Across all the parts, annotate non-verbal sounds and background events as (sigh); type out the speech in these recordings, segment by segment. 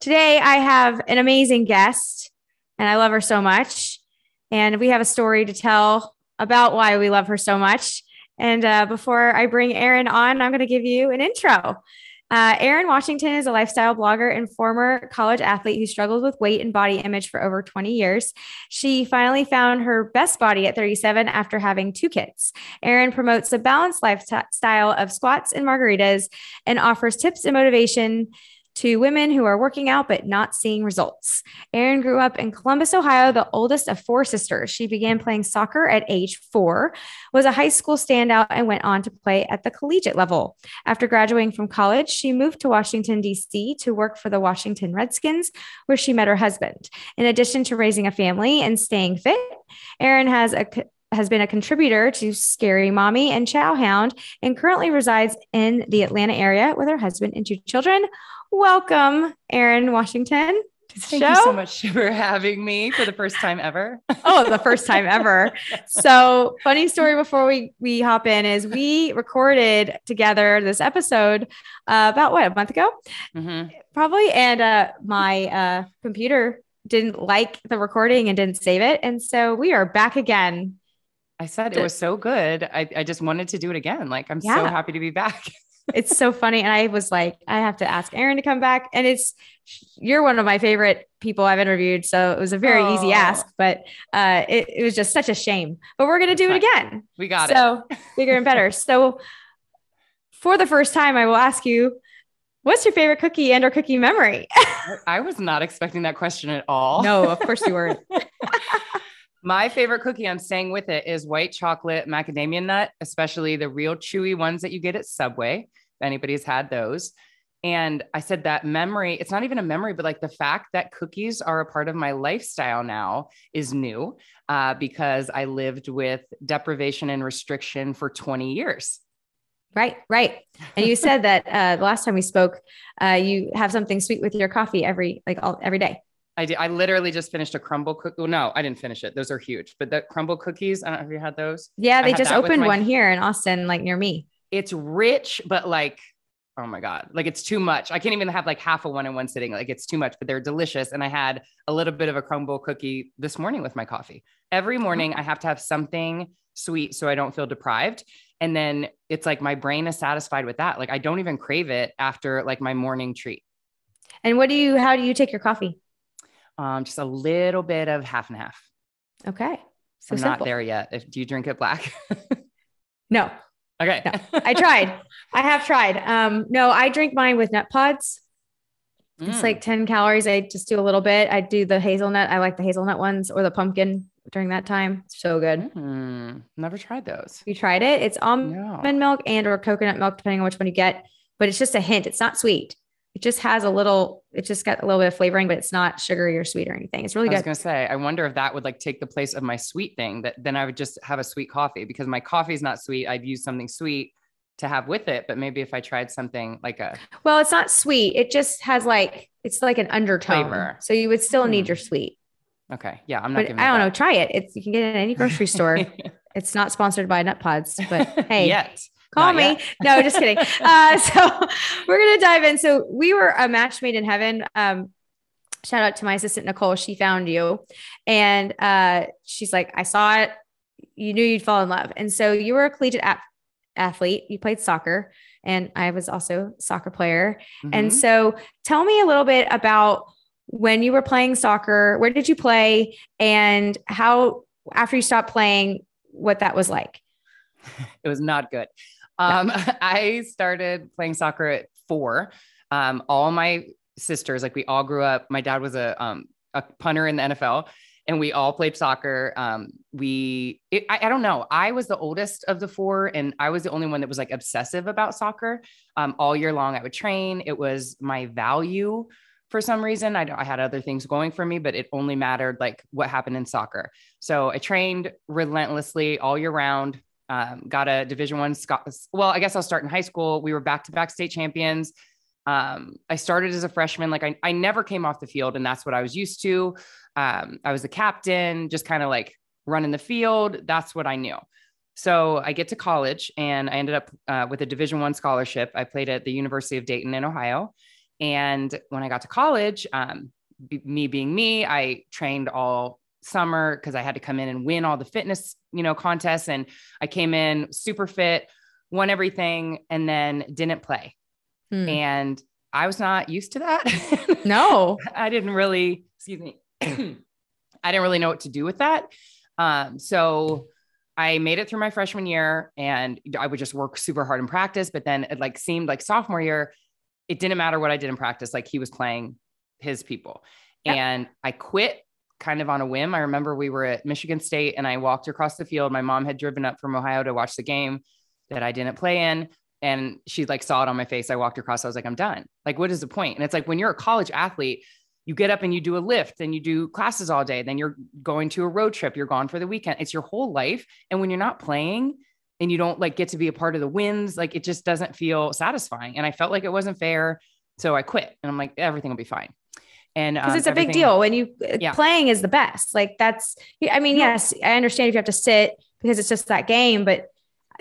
Today, I have an amazing guest, and I love her so much. And we have a story to tell about why we love her so much. And uh, before I bring Erin on, I'm going to give you an intro. Uh, Erin Washington is a lifestyle blogger and former college athlete who struggled with weight and body image for over 20 years. She finally found her best body at 37 after having two kids. Erin promotes a balanced lifestyle of squats and margaritas and offers tips and motivation to women who are working out but not seeing results. Erin grew up in Columbus, Ohio, the oldest of four sisters. She began playing soccer at age four, was a high school standout, and went on to play at the collegiate level. After graduating from college, she moved to Washington, D.C. to work for the Washington Redskins, where she met her husband. In addition to raising a family and staying fit, Erin has a has been a contributor to Scary Mommy and Chowhound and currently resides in the Atlanta area with her husband and two children. Welcome, Erin Washington. Thank show. you so much (laughs) for having me for the first time ever. (laughs) oh, the first time ever. So, funny story before we we hop in is we recorded together this episode uh, about what a month ago, mm-hmm. probably, and uh, my uh, computer didn't like the recording and didn't save it, and so we are back again. I said it was so good. I, I just wanted to do it again. Like I'm yeah. so happy to be back. (laughs) it's so funny. And I was like, I have to ask Erin to come back. And it's, you're one of my favorite people I've interviewed. So it was a very oh. easy ask, but uh, it, it, was just such a shame. But we're going to do it again. We got so, it. So (laughs) bigger and better. So for the first time, I will ask you, what's your favorite cookie and or cookie memory? I was not expecting that question at all. No, of course you weren't. (laughs) My favorite cookie, I'm staying with it, is white chocolate macadamia nut, especially the real chewy ones that you get at Subway. If anybody's had those. And I said that memory, it's not even a memory, but like the fact that cookies are a part of my lifestyle now is new uh, because I lived with deprivation and restriction for 20 years. Right, right. And you said that uh, the last time we spoke, uh, you have something sweet with your coffee every like all every day. I did. I literally just finished a Crumbl cookie. Well, no, I didn't finish it. Those are huge, but the Crumbl cookies. I don't know if you had those. Yeah, they just opened my, one here in Austin, like near me. It's rich, but like, oh my god, like it's too much. I can't even have like half a one in one sitting. Like it's too much, but they're delicious. And I had a little bit of a Crumbl cookie this morning with my coffee. Every mm-hmm. morning, I have to have something sweet so I don't feel deprived. And then it's like my brain is satisfied with that. Like I don't even crave it after like my morning treat. And what do you? How do you take your coffee? Um, just a little bit of half and half. Okay. So I'm simple. not there yet. If do you drink it black? (laughs) no. Okay. no. I tried. I have tried. Um, no, I drink mine with Nutpods. Mm. It's like 10 calories. I just do a little bit. I do the hazelnut. I like the hazelnut ones or the pumpkin during that time. So good. Mm. Never tried those. You tried it? It's almond no. milk and or coconut milk, depending on which one you get. But it's just a hint. It's not sweet it just has a little, it just got a little bit of flavoring, but it's not sugary or sweet or anything. It's really good. I was gonna say, I wonder if that would like take the place of my sweet thing. That then I would just have a sweet coffee because my coffee is not sweet. I'd use something sweet to have with it. But maybe if I tried something like a well, it's not sweet. It just has like it's like an undertone. Flavor. So you would still need hmm. your sweet. Okay. Yeah. I'm not. But I don't know. Try it. It's you can get it in any grocery store. (laughs) it's not sponsored by Nutpods, but (laughs) hey. Yet. Call Not me. No, just kidding. (laughs) Uh, (laughs) so we're gonna dive in. So we were a match made in heaven. Um, shout out to my assistant Nicole. She found you, and uh, she's like, I saw it. You knew you'd fall in love, and so you were a collegiate athlete. You played soccer, and I was also a soccer player. Mm-hmm. And so, tell me a little bit about when you were playing soccer. Where did you play, and how after you stopped playing, what that was like? (laughs) It was not good. Um, (laughs) I started playing soccer at four. Um, all my sisters, like we all grew up. My dad was a um, a punter in the NFL, and we all played soccer. Um, we, it, I, I, don't know. I was the oldest of the four, and I was the only one that was like obsessive about soccer. Um, all year long, I would train. It was my value for some reason. I, I had other things going for me, but it only mattered like what happened in soccer. So I trained relentlessly all year round. Um, got a Division One. Well, I guess I'll start in high school. We were back to back state champions. Um, I started as a freshman. Like I, I never came off the field, and that's what I was used to. Um, I was the captain, just kind of like running the field. That's what I knew. So I get to college, and I ended up uh, with a Division One scholarship. I played at the University of Dayton in Ohio, and when I got to college, um, b- me being me, I trained all summer because I had to come in and win all the fitness, you know, contests. And I came in super fit, won everything, and then didn't play. Hmm. And I was not used to that. (laughs) no, I didn't really, excuse me, (clears throat) I didn't really know what to do with that. Um, so I made it through my freshman year and I would just work super hard in practice. But then it like seemed like sophomore year, it didn't matter what I did in practice. Like he was playing his people. Yep. And I quit kind of on a whim. I remember we were at Michigan State and I walked across the field. My mom had driven up from Ohio to watch the game that I didn't play in and she like saw it on my face. I walked across. I was like, I'm done. Like, what is the point? And it's like when you're a college athlete, you get up and you do a lift and you do classes all day. Then you're going to a road trip. You're gone for the weekend. It's your whole life. And when you're not playing and you don't like get to be a part of the wins, like it just doesn't feel satisfying. And I felt like it wasn't fair. So I quit and I'm like, everything will be fine. And because um, it's a big deal when you uh, yeah. playing is the best. Like that's, I mean, yes, I understand if you have to sit because it's just that game, but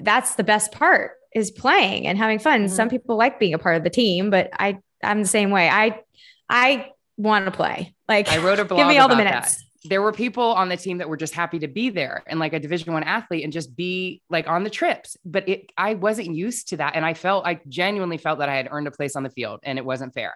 that's the best part is playing and having fun. Mm-hmm. Some people like being a part of the team, but I I'm the same way. I I want to play. Like I wrote a (laughs) blog give me all the minutes. That. There were people on the team that were just happy to be there and like a division one athlete and just be like on the trips. But it I wasn't used to that. And I felt I genuinely felt that I had earned a place on the field and it wasn't fair.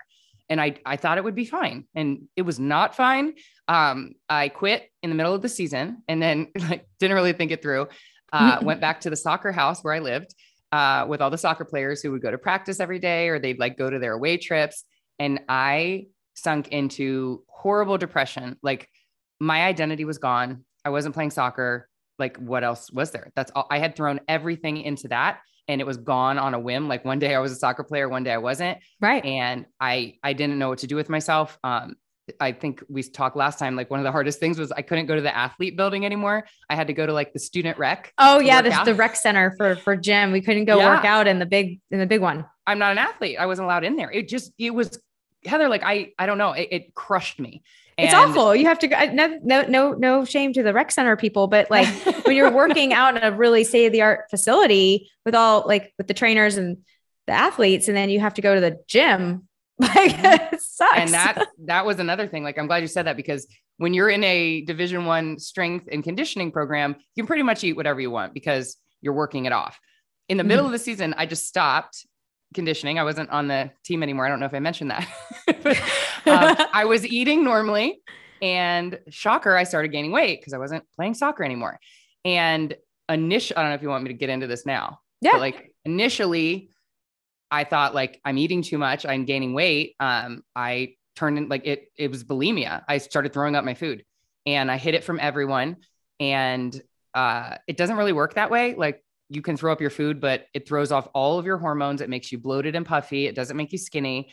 And I I thought it would be fine. And it was not fine. Um, I quit in the middle of the season and then (laughs) like didn't really think it through. Uh, (laughs) went back to the soccer house where I lived uh, with all the soccer players who would go to practice every day or they'd like go to their away trips. And I sunk into horrible depression. Like my identity was gone. I wasn't playing soccer. Like what else was there? That's all I had thrown everything into that and it was gone on a whim. Like one day I was a soccer player, one day I wasn't. Right. And I I didn't know what to do with myself. Um, I think we talked last time. Like one of the hardest things was I couldn't go to the athlete building anymore. I had to go to like the student rec. Oh yeah, the, the rec center for for gym. We couldn't go yeah. work out in the big in the big one. I'm not an athlete. I wasn't allowed in there. It just it was Heather. Like I I don't know. It, it crushed me. And it's awful. You have to go. No, no, no, no shame to the rec center people, but (laughs) like when you're working out in a really state of the art facility with all like with the trainers and the athletes, and then you have to go to the gym (laughs) Like mm-hmm. it sucks. And that that was another thing. Like I'm glad you said that because when you're in a division one strength and conditioning program, you can pretty much eat whatever you want because you're working it off. In the mm-hmm. middle of the season, I just stopped conditioning. I wasn't on the team anymore. I don't know if I mentioned that. (laughs) but, (laughs) um, I was eating normally and shocker, I started gaining weight because I wasn't playing soccer anymore. And initially, I don't know if you want me to get into this now. Yeah. like initially, I thought like I'm eating too much, I'm gaining weight. Um, I turned in like it, it was bulimia. I started throwing up my food and I hid it from everyone. And uh, it doesn't really work that way. Like you can throw up your food, but it throws off all of your hormones. It makes you bloated and puffy. It doesn't make you skinny.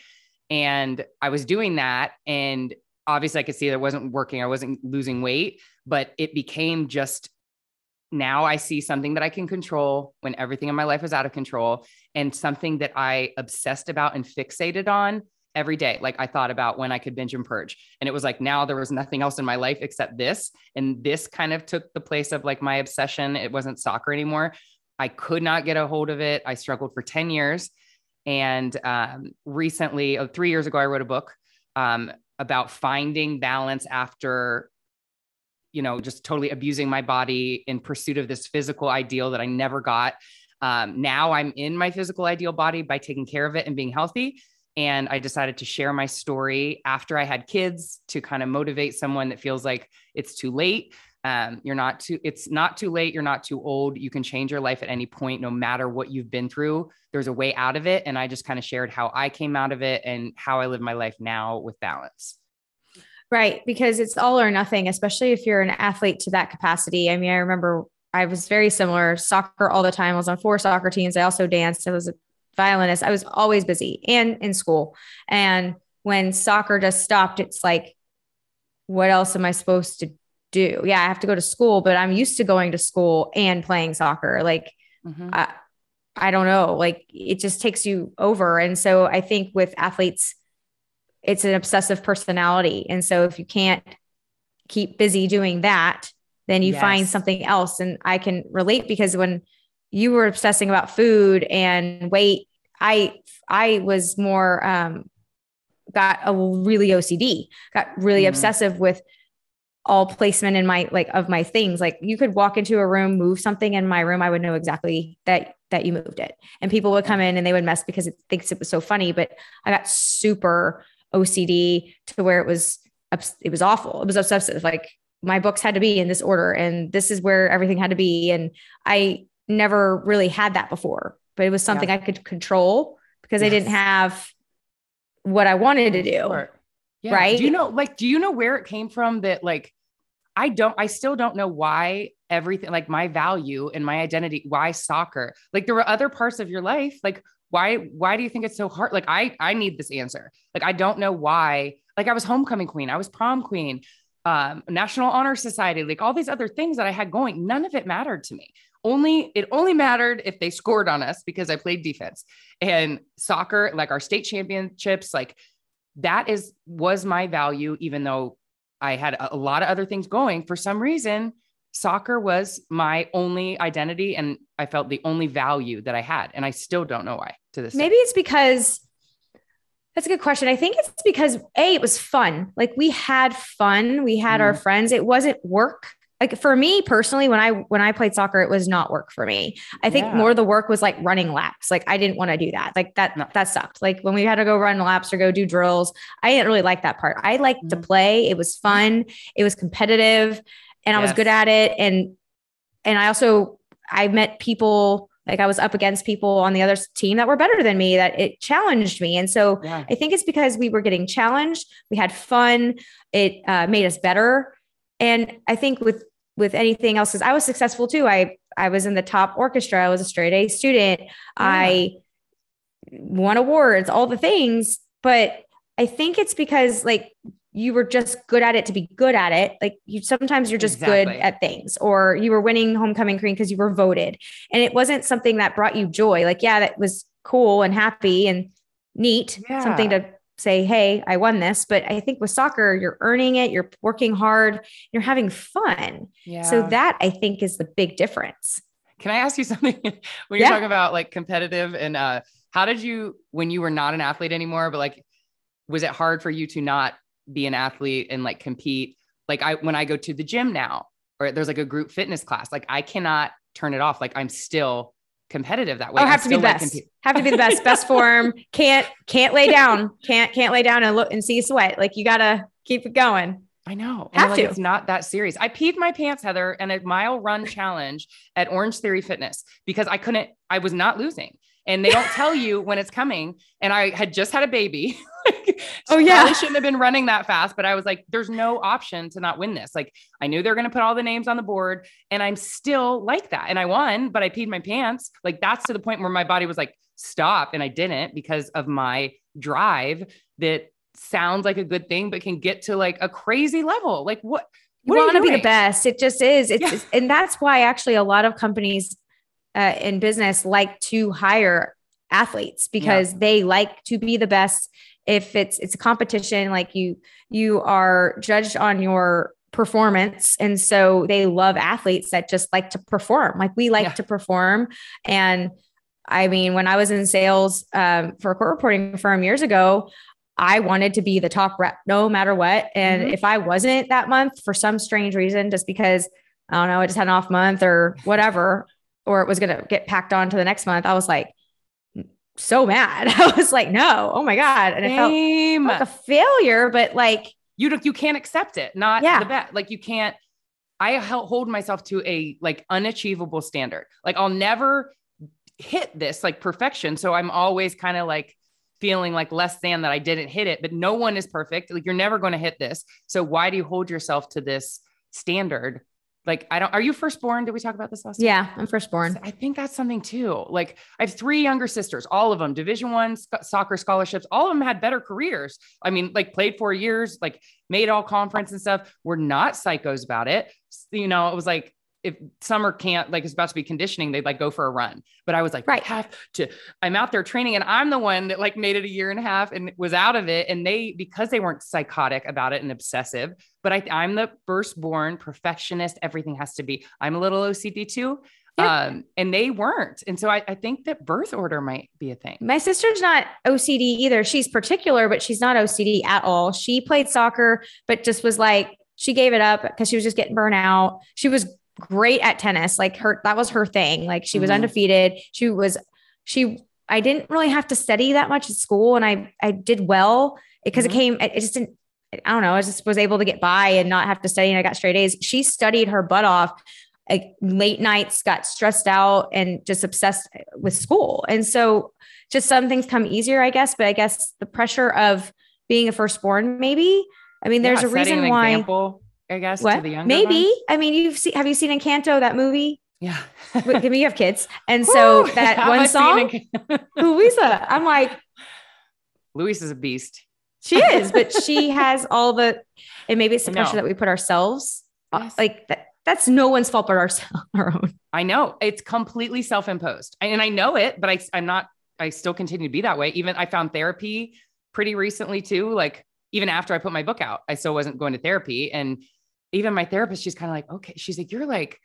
And I was doing that. And obviously I could see that it wasn't working. I wasn't losing weight, but it became just now I see something that I can control when everything in my life is out of control and something that I obsessed about and fixated on every day. Like I thought about when I could binge and purge. And it was like now there was nothing else in my life except this. And this kind of took the place of like my obsession. It wasn't soccer anymore. I could not get a hold of it. I struggled for 10 years. And um, recently, oh, three years ago, I wrote a book um, about finding balance after you know, just totally abusing my body in pursuit of this physical ideal that I never got. Um, now I'm in my physical ideal body by taking care of it and being healthy. And I decided to share my story after I had kids to kind of motivate someone that feels like it's too late. Um, you're not too, it's not too late. You're not too old. You can change your life at any point, no matter what you've been through. There's a way out of it. And I just kind of shared how I came out of it and how I live my life now with balance. Right. Because it's all or nothing, especially if you're an athlete to that capacity. I mean, I remember I was very similar soccer all the time. I was on four soccer teams. I also danced. I was a violinist. I was always busy and in school. And when soccer just stopped, it's like, what else am I supposed to do? Yeah, I have to go to school, but I'm used to going to school and playing soccer. Like, mm-hmm. I, I don't know, like it just takes you over. And so I think with athletes, it's an obsessive personality. And so if you can't keep busy doing that, then you yes. find something else. And I can relate because when you were obsessing about food and weight, I I was more um got a really OCD, got really mm-hmm. obsessive with all placement in my like of my things. Like you could walk into a room, move something in my room, I would know exactly that that you moved it. And people would come in and they would mess because it thinks it was so funny. But I got super OCD to where it was it was awful. It was obsessive. Like my books had to be in this order and this is where everything had to be. And I never really had that before, but it was something yeah. I could control because yes. I didn't have what I wanted to do. Sure. Yeah. Right. Do you know, like, do you know where it came from that, like, I don't, I still don't know why everything, like my value and my identity, why soccer? Like, there were other parts of your life. Like, why, why do you think it's so hard? Like, I, I need this answer. Like, I don't know why. Like, I was homecoming queen, I was prom queen, um, National Honor Society, like all these other things that I had going. None of it mattered to me. Only it only mattered if they scored on us because I played defense and soccer, like our state championships, like that is was my value, even though I had a, a lot of other things going. For some reason, soccer was my only identity, and I felt the only value that I had, and I still don't know why to this. Maybe day. it's because that's a good question. I think it's because A, it was fun. Like we had fun. We had mm. our mm-hmm. friends. It wasn't work. Like for me personally, when I when I played soccer, it was not work for me. I think yeah. more the work was like running laps. Like I didn't want to do that. Like that no. that sucked. Like when we had to go run laps or go do drills, I didn't really like that part. I liked mm. to play. It was fun. It was competitive, and yes. I was good at it. And and I also I met people like I was up against people on the other team that were better than me, that it challenged me. And so yeah. I think it's because we were getting challenged. We had fun. It uh, made us better. And I think with, with anything else, because I was successful too. I, I was in the top orchestra. I was a straight A student. Yeah. I won awards, all the things. But I think it's because like you were just good at it to be good at it. Like you sometimes you're just exactly. good at things, or you were winning homecoming queen because you were voted. And it wasn't something that brought you joy. Like, yeah, that was cool and happy and neat, yeah. something to say, hey, I won this. But I think with soccer, you're earning it, you're working hard, you're having fun. Yeah. So that I think is the big difference. Can I ask you (laughs) something when you're yeah. talking about like competitive and uh how did you when you were not an athlete anymore, but like was it hard for you to not be an athlete and like compete. Like I when I go to the gym now, or there's like a group fitness class, like I cannot turn it off. Like I'm still competitive that way. Oh, have to be the best. have to be the best, best (laughs) form. Can't can't lay down. Can't can't lay down and look and see sweat. Like you gotta keep it going. I know. Have like, to. It's not that serious. I peed my pants, Heather, in a mile run (laughs) challenge at Orangetheory Fitness because I couldn't. I was not losing and they don't tell you when it's coming. And I had just had a baby. (laughs) (laughs) oh yeah, I shouldn't have been running that fast, but I was like, there's no option to not win this. Like I knew they're going to put all the names on the board, and I'm still like that. And I won, but I peed my pants. Like that's to the point where my body was like, stop, and I didn't because of my drive that sounds like a good thing, but can get to like a crazy level. Like what? You want to be the best. It just is. It's, yeah. and that's why actually a lot of companies uh, in business like to hire athletes because yeah. they like to be the best if it's it's a competition like you you are judged on your performance and so they love athletes that just like to perform like we like yeah. to perform and i mean when i was in sales um, for a court reporting firm years ago i wanted to be the top rep no matter what and mm-hmm. if i wasn't that month for some strange reason just because i don't know i just had an off month or whatever or it was going to get packed on to the next month, I was like, so mad. (laughs) I was like, no, oh my God. And it felt like a failure, but like, you you can't accept it. Not yeah. the best. Like you can't, I hold myself to a like unachievable standard. Like I'll never hit this like perfection. So I'm always kind of like feeling like less than that I didn't hit it, but no one is perfect. Like you're never going to hit this. So why do you hold yourself to this standard like I don't. Are you firstborn? Did we talk about this last? Yeah, I'm firstborn. I think that's something too. Like I have three younger sisters, all of them Division One sc- soccer scholarships. All of them had better careers. I mean, like played four years, like made all conference and stuff. We're not psychos about it. You know, it was like if summer camp like it's about to be conditioning, they'd like go for a run. But I was like, right, have to. I'm out there training, and I'm the one that like made it a year and a half and was out of it. And they because they weren't psychotic about it and obsessive. But I, I'm the firstborn perfectionist. Everything has to be. I'm a little OCD too. Yeah. Um, and they weren't. And so I, I think that birth order might be a thing. My sister's not OCD either. She's particular, but she's not OCD at all. She played soccer, but just was like, she gave it up because she was just getting burnt out. She was great at tennis. Like her, that was her thing. Like she was mm-hmm. undefeated. She was, she, I didn't really have to study that much at school and I, I did well because mm-hmm. it came, it just didn't, I don't know. I just was able to get by and not have to study and I got straight A's. She studied her butt off like late nights, got stressed out and just obsessed with school. And so just some things come easier, I guess, but I guess the pressure of being a firstborn, maybe, I mean, there's yeah, a reason why example I guess, what? to the younger Maybe. ones? I mean, you've seen, have you seen Encanto, that movie? Yeah. I mean, you have kids. (laughs) And so Woo! that one song, Luisa, (laughs) I'm like, Luis is a beast. She is, but she has all the, and maybe it's the pressure that we put ourselves uh, yes. like that. That's no one's fault but ourselves, (laughs) our own. I know it's completely self-imposed and I know it, but I, I'm not, I still continue to be that way. Even I found therapy pretty recently too. Like even after I put my book out, I still wasn't going to therapy. And even my therapist, she's kind of like, okay, she's like, you're like,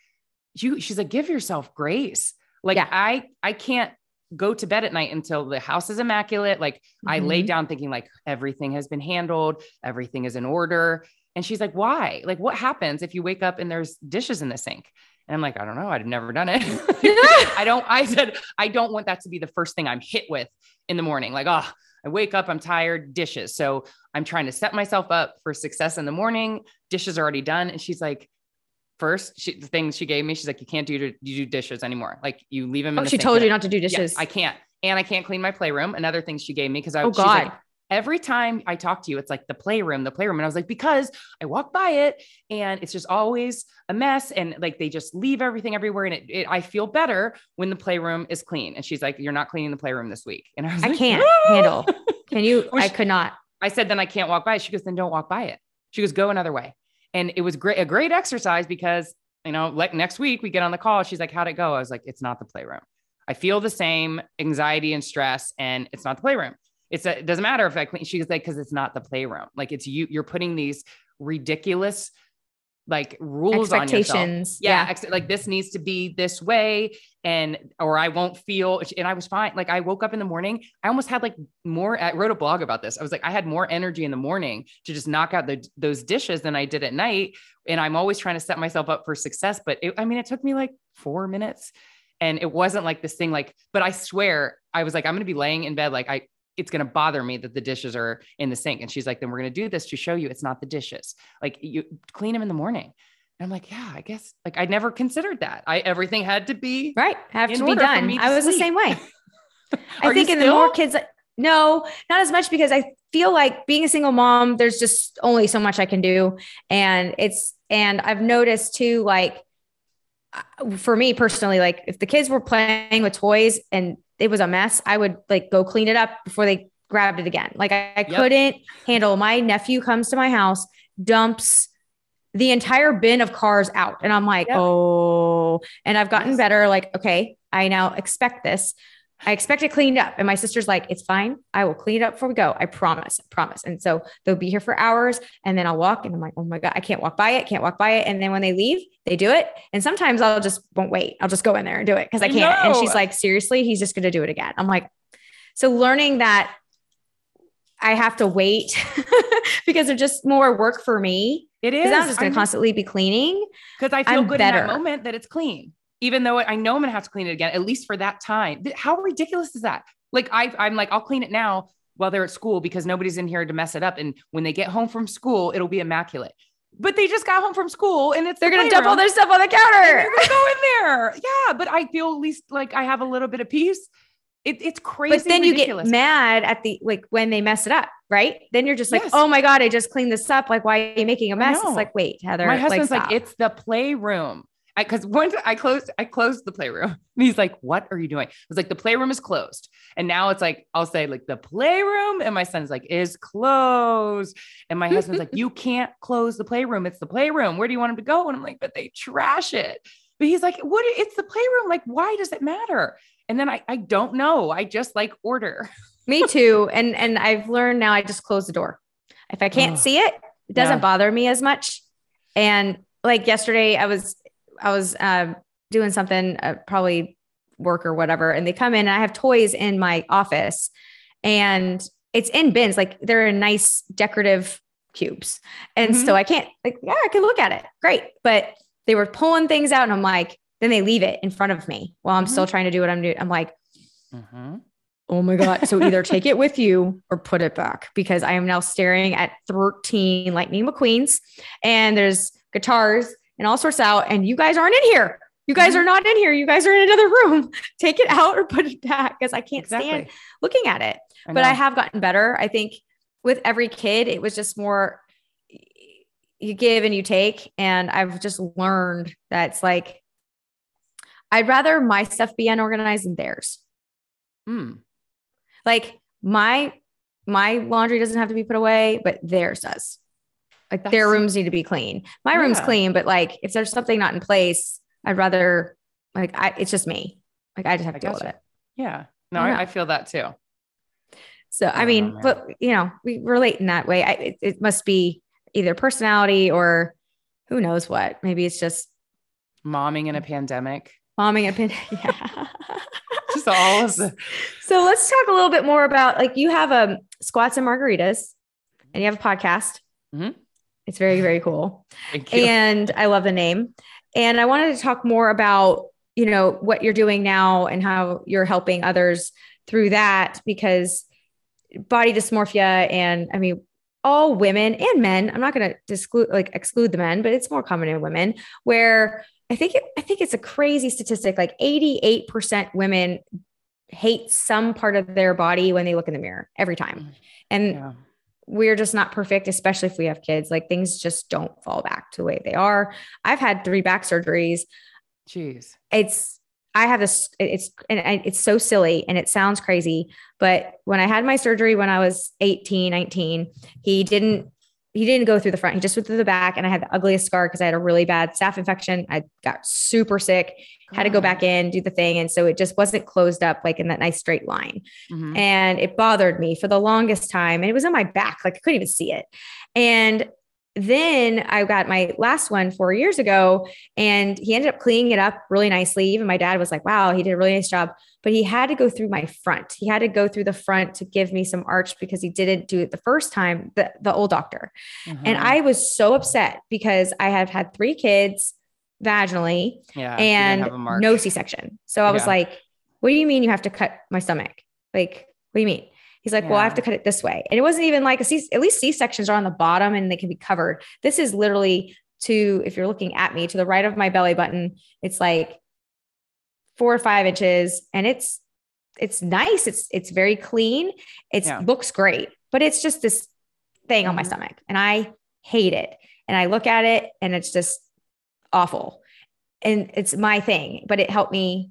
you, she's like, give yourself grace. Like yeah. I, I can't go to bed at night until the house is immaculate. Like mm-hmm. I lay down thinking like everything has been handled, everything is in order. And she's like, why? Like, what happens if you wake up and there's dishes in the sink? And I'm like, I don't know. I've never done it. (laughs) (laughs) I don't, I said, I don't want that to be the first thing I'm hit with in the morning. Like, oh, I wake up, I'm tired, dishes. So I'm trying to set myself up for success in the morning. Dishes are already done. And she's like, first, she, the thing she gave me, she's like, you can't do, you do dishes anymore. Like you leave them. oh, the she told you not to do dishes. Yeah, I can't. And I can't clean my playroom. Another thing she gave me because I, oh, God. Like, every time I talk to you, it's like the playroom, the playroom. And I was like, because I walk by it and it's just always a mess. And like they just leave everything everywhere. And it, it I feel better when the playroom is clean. And she's like, you're not cleaning the playroom this week. And I was like, I like, can't handle. Can you? (laughs) I could not. I said, then I can't walk by it. She goes, then don't walk by it. She goes, go another way. And it was great, a great exercise because, you know, like next week we get on the call. She's like, how'd it go? I was like, it's not the playroom. I feel the same anxiety and stress, and it's not the playroom. It's a, it doesn't matter if I clean. She's like, because it's not the playroom. Like it's you. You're putting these ridiculous like rules expectations. Yeah, yeah. Ex- like this needs to be this way, and or I won't feel. And I was fine. Like I woke up in the morning. I almost had like more. I wrote a blog about this. I was like, I had more energy in the morning to just knock out the, those dishes than I did at night. And I'm always trying to set myself up for success. But it, I mean, it took me like four minutes, and it wasn't like this thing. Like, but I swear, I was like, I'm gonna be laying in bed. Like I it's going to bother me that the dishes are in the sink. And she's like, then we're going to do this to show you it's not the dishes. Like you clean them in the morning. And I'm like, yeah, I guess like I never considered that. I everything had to be right, have to be done. To I was sleep. the same way. (laughs) I think in the more kids, no, not as much because I feel like being a single mom, there's just only so much I can do. And it's, and I've noticed too, like uh, for me personally, like if the kids were playing with toys and it was a mess, I would like go clean it up before they grabbed it again. Like I, I yep. couldn't handle my nephew comes to my house, dumps the entire bin of cars out. And I'm like, yep. oh, and I've gotten yes. better. Like, okay, I now expect this. I expect it cleaned up. And my sister's like, it's fine. I will clean it up before we go. I promise, I promise. And so they'll be here for hours and then I'll walk and I'm like, oh my God, I can't walk by it. Can't walk by it. And then when they leave, they do it. And sometimes I'll just won't wait. I'll just go in there and do it because I can't. And she's like, seriously, he's just going to do it again. I'm like, so learning that I have to wait (laughs) because it's just more work for me. It is. I'm just going to constantly be cleaning. Because I feel I'm good better. in that moment that it's clean even though I know I'm gonna have to clean it again, at least for that time. How ridiculous is that? Like I, I'm like, I'll clean it now while they're at school because nobody's in here to mess it up. And when they get home from school, it'll be immaculate. But they just got home from school and it's they're the gonna dump all their stuff on the counter. They're gonna go in there. Yeah, but I feel at least like I have a little bit of peace. It, it's crazy. But then ridiculous. you get mad at the like when they mess it up right? Then you're just like, Yes. oh my God, I just cleaned this up. Like, why are you making a mess? It's like, wait, Heather. My husband's like, stop. it's the playroom. Because once I closed, I closed the playroom. (laughs) And he's like, What are you doing? I was like, The playroom is closed. And now it's like, I'll say, like, the playroom. And my son's like, is closed. And my husband's like, (laughs) You can't close the playroom. It's the playroom. Where do you want him to go? And I'm like, But they trash it. But he's like, What? It's the playroom. Like, why does it matter? And then I, I don't know. I just like order. (laughs) Me too. And and I've learned now I just close the door. If I can't see it, it doesn't Yeah. bother me as much. And like yesterday, I was I was um, doing something, uh, probably work or whatever, and they come in and I have toys in my office, and it's in bins, like they're in nice decorative cubes, and Mhm. so I can't like yeah, I can look at it, great, but they were pulling things out, and I'm like, then they leave it in front of me while I'm still trying to do what I'm doing. I'm like. Mhm. Oh my God. So either take it with you or put it back because I am now staring at 13 Lightning McQueens and there's guitars and all sorts out. And you guys aren't in here. You guys Mhm. are not in here. You guys are in another room. (laughs) Take it out or put it back because I can't stand looking at it. but I have gotten better. I think with every kid, it was just more you give and you take. And I've just learned that it's like, I'd rather my stuff be unorganized than theirs. Mm. Like my my laundry doesn't have to be put away, but theirs does. Like their rooms need to be clean. My room's clean, but like if there's something not in place, I'd rather like I it's just me. Like I just have I to deal with it. Yeah. No, I. I, I feel that too. So I Oh, mean, man. but you know, we relate in that way. I, it, it must be either personality or who knows what. Maybe it's just Momming in a pandemic. momming a pin. (laughs) yeah. (laughs) Just all of the So let's talk a little bit more about like you have um squats and margaritas, and you have a podcast. Mhm. It's very very cool, thank you. and I love the name. And I wanted to talk more about you know what you're doing now and how you're helping others through that because body dysmorphia and I mean all women and men. I'm not going to exclude like exclude the men, but it's more common in women where I think it, I think it's a crazy statistic. Like 88% women hate some part of their body when they look in the mirror every time. Mm. And yeah. We're just not perfect, especially if we have kids. Like things just don't fall back to the way they are. I've had three back surgeries. Jeez. It's I have this. It's and I- it's so silly and it sounds crazy, but when I had my surgery when I was 18, 19, he didn't he didn't go through the front. He just went through the back, and I had the ugliest scar because I had a really bad staph infection. I got super sick, had to go back in, do the thing, and so it just wasn't closed up like in that nice straight line Mhm. and it bothered me for the longest time and it was on my back like i couldn't even see it and then i got my last one four years ago and he ended up cleaning it up really nicely even my dad was like wow he did a really nice job but he had to go through my front he had to go through the front to give me some arch because he didn't do it the first time the, the old doctor and Mhm. i was so upset because i have had three kids vaginally yeah, and have a mark. no C-section. So I was Yeah. like, what do you mean you have to cut my stomach? Like, what do you mean? He's like, well, I have to cut it this way. And it wasn't even like a C, at least C-sections are on the bottom and they can be covered. This is literally to, if you're looking at me to the right of my belly button, it's like four or five inches and it's, it's nice. It's, it's very clean. It Yeah. looks great, but it's just this thing on my Mhm. stomach and I hate it. And I look at it and it's just awful. And it's my thing, but it helped me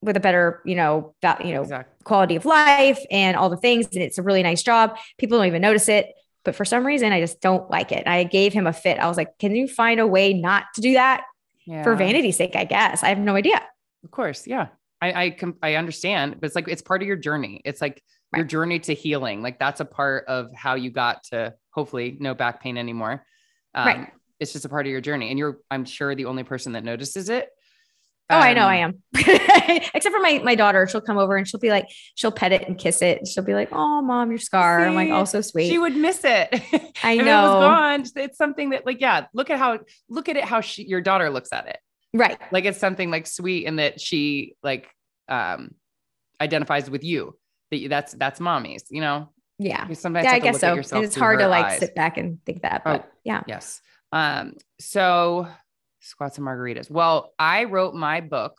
with a better, you know, that, you know, Exactly. quality of life and all the things. And it's a really nice job. People don't even notice it. But for some reason, I just don't like it. I gave him a fit. I was like, can you find a way not to do that Yeah. for vanity's sake? I guess. I have no idea. Of course. Yeah. I, I, com- I understand, but it's like, it's part of your journey. It's like your journey to healing. Like that's a part of how you got to hopefully no back pain anymore. Um, Right. It's just a part of your journey. And you're, I'm sure the only person that notices it. Oh, I know Um, I am. (laughs) Except for my my daughter. She'll come over and she'll be like, she'll pet it and kiss it. She'll be like, Oh, mom, your scar. I'm like, oh, so sweet. She would miss it. (laughs) I it know. was gone, it's something that like, yeah, look at how, look at it, how she, your daughter looks at it. right. Like it's something like sweet and that she like, um, identifies with you that you- that's, that's mommy's, you know, Yeah. you sometimes Yeah, I guess so. And it's hard to like eyes. sit back and think that. Oh. But yeah. Yes. Um, so squats and margaritas. Well, I wrote my book.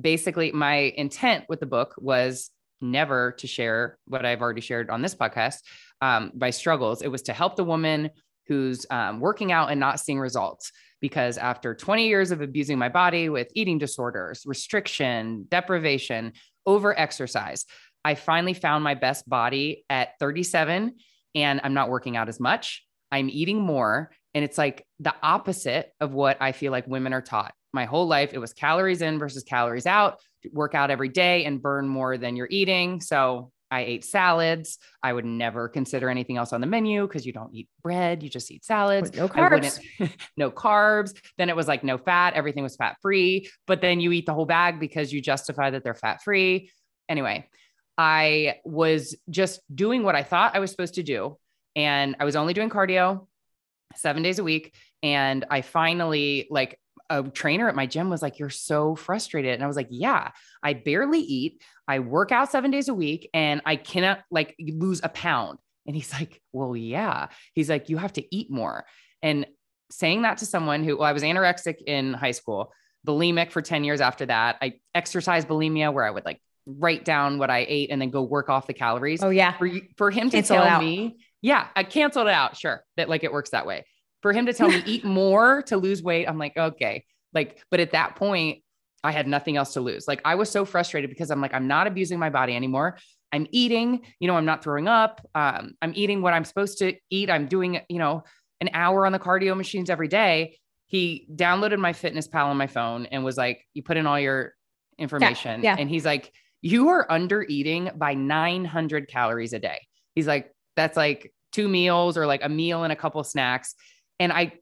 Basically, my intent with the book was never to share what I've already shared on this podcast, um, my struggles. It was to help the woman who's um, working out and not seeing results. Because after 20 years of abusing my body with eating disorders, restriction, deprivation, over exercise, I finally found my best body at 37 and I'm not working out as much. I'm eating more. And it's like the opposite of what I feel like women are taught. My whole life, it was calories in versus calories out, work out every day and burn more than you're eating. So I ate salads. I would never consider anything else on the menu because you don't eat bread, you just eat salads. With no carbs. (laughs) no carbs. Then it was like no fat, everything was fat free. But then you eat the whole bag because you justify that they're fat free. Anyway, I was just doing what I thought I was supposed to do. And I was only doing cardio seven days a week. And I finally, like, a trainer at my gym was like, You're so frustrated. And I was like, Yeah, I barely eat. I work out seven days a week and I cannot like lose a pound. And he's like, Well, yeah. He's like, You have to eat more. And saying that to someone who, well, I was anorexic in high school, bulimic for 10 years after that. I exercise bulimia where I would like write down what I ate and then go work off the calories. Oh, yeah. For, for him to Cancel it tell me, yeah, I canceled it out. Sure. That like it works that way. For him to tell me (laughs) eat more to lose weight, I'm like, okay. Like, but at that point, I had nothing else to lose. Like I was so frustrated because I'm like, I'm not abusing my body anymore. I'm eating, you know, I'm not throwing up. Um, I'm eating what I'm supposed to eat. I'm doing, you know, an hour on the cardio machines every day. He downloaded MyFitnessPal on my phone and was like, you put in all your information. yeah. And he's like, you are under eating by 900 calories a day. He's like, that's like two meals or like a meal and a couple snacks. And I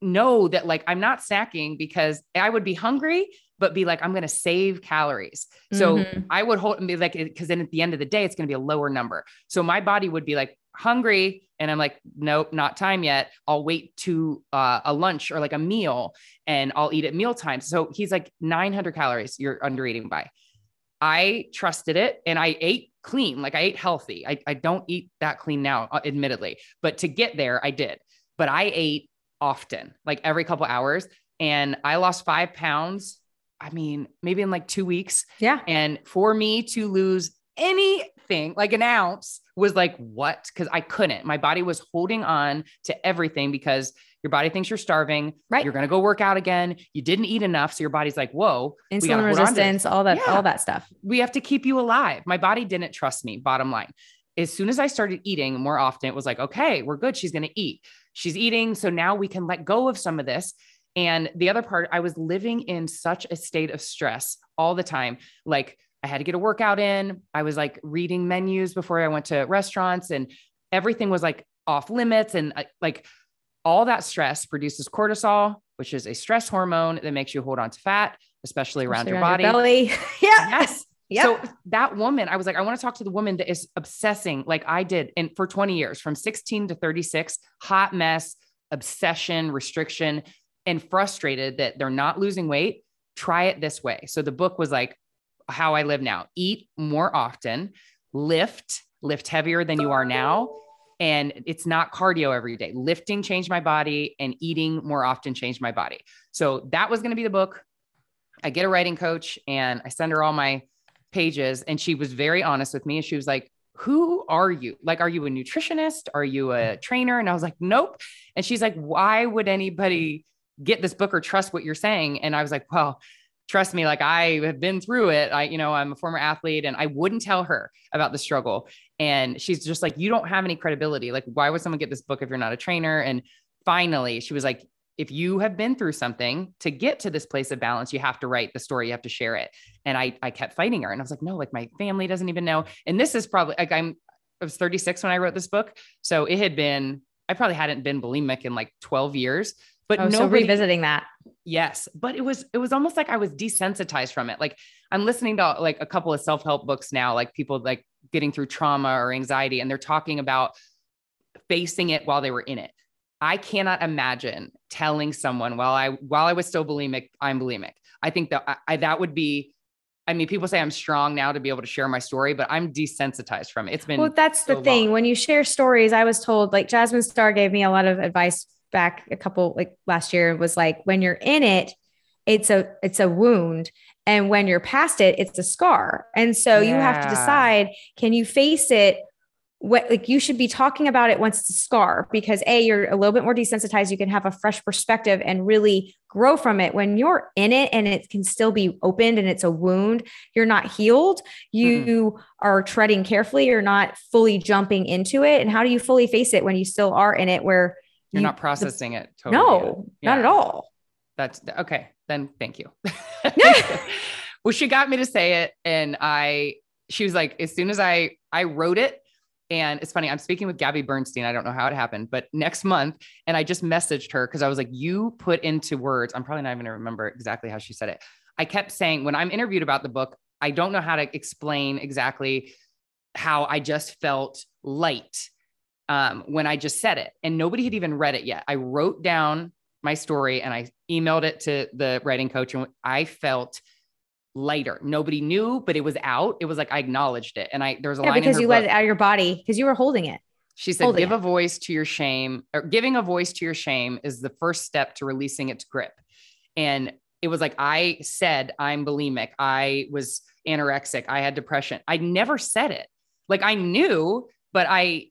know that like I'm not snacking because I would be hungry, but be like, I'm going to save calories. So Mhm. I would hold and be like, because then at the end of the day, it's going to be a lower number. So my body would be like hungry. And I'm like, nope, not time yet. I'll wait to uh, a lunch or like a meal and I'll eat at mealtime. So he's like 900 calories you're under eating by. I trusted it and I ate clean, like I ate healthy. I, I don't eat that clean now, uh, admittedly, but to get there, I did. But I ate often, like every couple hours, and I lost five pounds. I mean, maybe in like two weeks. Yeah. And for me to lose anything like an ounce was like, what? Because I couldn't. My body was holding on to everything because your body thinks you're starving. Right. You're going to go work out again. You didn't eat enough. So your body's like, whoa, Insulin hold on to this. resistance, all that, Yeah. all that stuff. we have to keep you alive. My body didn't trust me, bottom line. As soon as I started eating more often, it was like, okay, we're good. She's going to eat. She's eating. So now we can let go of some of this. And the other part, I was living in such a state of stress all the time. Like I had to get a workout in. I was like reading menus before I went to restaurants and everything was like off limits. And uh, like all that stress produces cortisol, which is a stress hormone that makes you hold on to fat, especially around Especially your body. belly. (laughs) yeah. Yes. Yep. So that woman, I was like, I want to talk to the woman that is obsessing like I did and for 20 years, from 16 to 36, hot mess, obsession, restriction, and frustrated that they're not losing weight. Try it this way. So the book was like how I live now. Eat more often, lift, lift heavier than you are now. And it's not cardio every day. Lifting changed my body and eating more often changed my body. So that was going to be the book. I get a writing coach and I send her all my pages and she was very honest with me and she was like who are you? Like are you a nutritionist? Are you a mm. trainer? And i was like nope. And she's like why would anybody get this book or trust what you're saying? And i was like well trust me like i have been through it. I you know i'm a former athlete and i wouldn't tell her about the struggle and she's just like you don't have any credibility like why would someone get this book if you're not a trainer and finally she was like if you have been through something to get to this place of balance, you have to write the story, you have to share it. And I, I kept fighting her. And I was like, no, like my family doesn't even know. And this is probably like I'm, I was 36 when I wrote this book. So it had been, I probably hadn't been bulimic in like 12 years, but Oh, so revisiting that. yes, but it was, it was almost like I was desensitized from it. Like I'm listening to like a couple of self-help books now, like people like getting through trauma or anxiety, and they're talking about facing it while they were in it. I cannot imagine telling someone while I while I was still bulimic, I'm bulimic. I think that I, I that would be. I mean, people say I'm strong now to be able to share my story, but I'm desensitized from it. It's been Well, that's the thing. long. When you share stories, I was told like Jasmine Star gave me a lot of advice back a couple like last year was like when you're in it, it's a it's a wound And when you're past it, it's a scar. And so yeah. you have to decide can you face it? What like you should be talking about it once it's a scar because a you're a little bit more desensitized. You can have a fresh perspective and really grow from it. When you're in it and it can still be opened and it's a wound you're not healed you mm-hmm. are treading carefully. You're not fully jumping into it. And how do you fully face it when you still are in it where you're you, not processing the, it totally no not at all that's okay then thank you (laughs) well she got me to say it and i she was like as soon as i i wrote it and it's funny, I'm speaking with Gabby Bernstein. I don't know how it happened, but next month. And I just messaged her because I was like, you put into words, I'm probably not even going to remember exactly how she said it. I kept saying, when I'm interviewed about the book, I don't know how to explain exactly how I just felt light um, when I just said it. And nobody had even read it yet. I wrote down my story and I emailed it to the writing coach, and I felt lighter. Nobody knew, but it was out. It was like I acknowledged it. And I there was a yeah, line because you book. let it out of your body because you were holding it. She said, holding give it. a voice to your shame, or giving a voice to your shame is the first step to releasing its grip. And it was like I said, I'm bulimic. I was anorexic. I had depression. I never said it. Like I knew, but I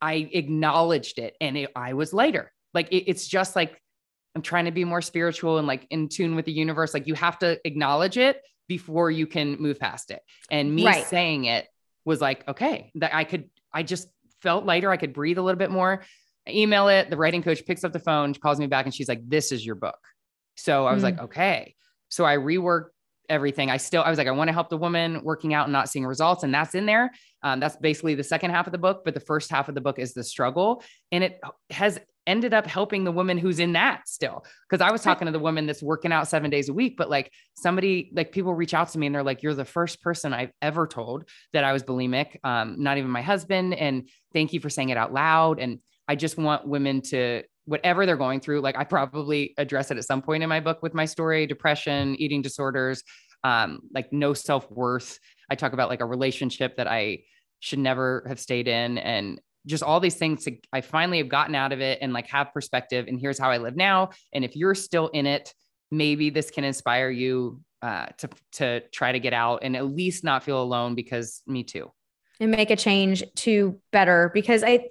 I acknowledged it and it, I was lighter. Like it, it's just like I'm trying to be more spiritual and like in tune with the universe. Like you have to acknowledge it before you can move past it. And me right. saying it was like, okay, that I could, I just felt lighter. I could breathe a little bit more. I email it. The writing coach picks up the phone, calls me back, and she's like, this is your book. So I was mm like, okay. So I reworked everything. I still, I was like, I want to help the woman working out and not seeing results. And that's in there. Um, that's basically the second half of the book. But the first half of the book is the struggle. And it has ended up helping the woman who's in that still. Cause I was talking to the woman that's working out seven days a week, but like somebody, like people reach out to me and they're like, you're the first person I've ever told that I was bulimic. Um, not even my husband. And thank you for saying it out loud. And I just want women to, whatever they're going through, like I probably address it at some point in my book with my story, depression, eating disorders, um, like no self-worth. I talk about like a relationship that I should never have stayed in and just all these things to, I finally have gotten out of it and like have perspective and here's how I live now. And if you're still in it, maybe this can inspire you uh, to, to try to get out and at least not feel alone because me too. And make a change to better because I,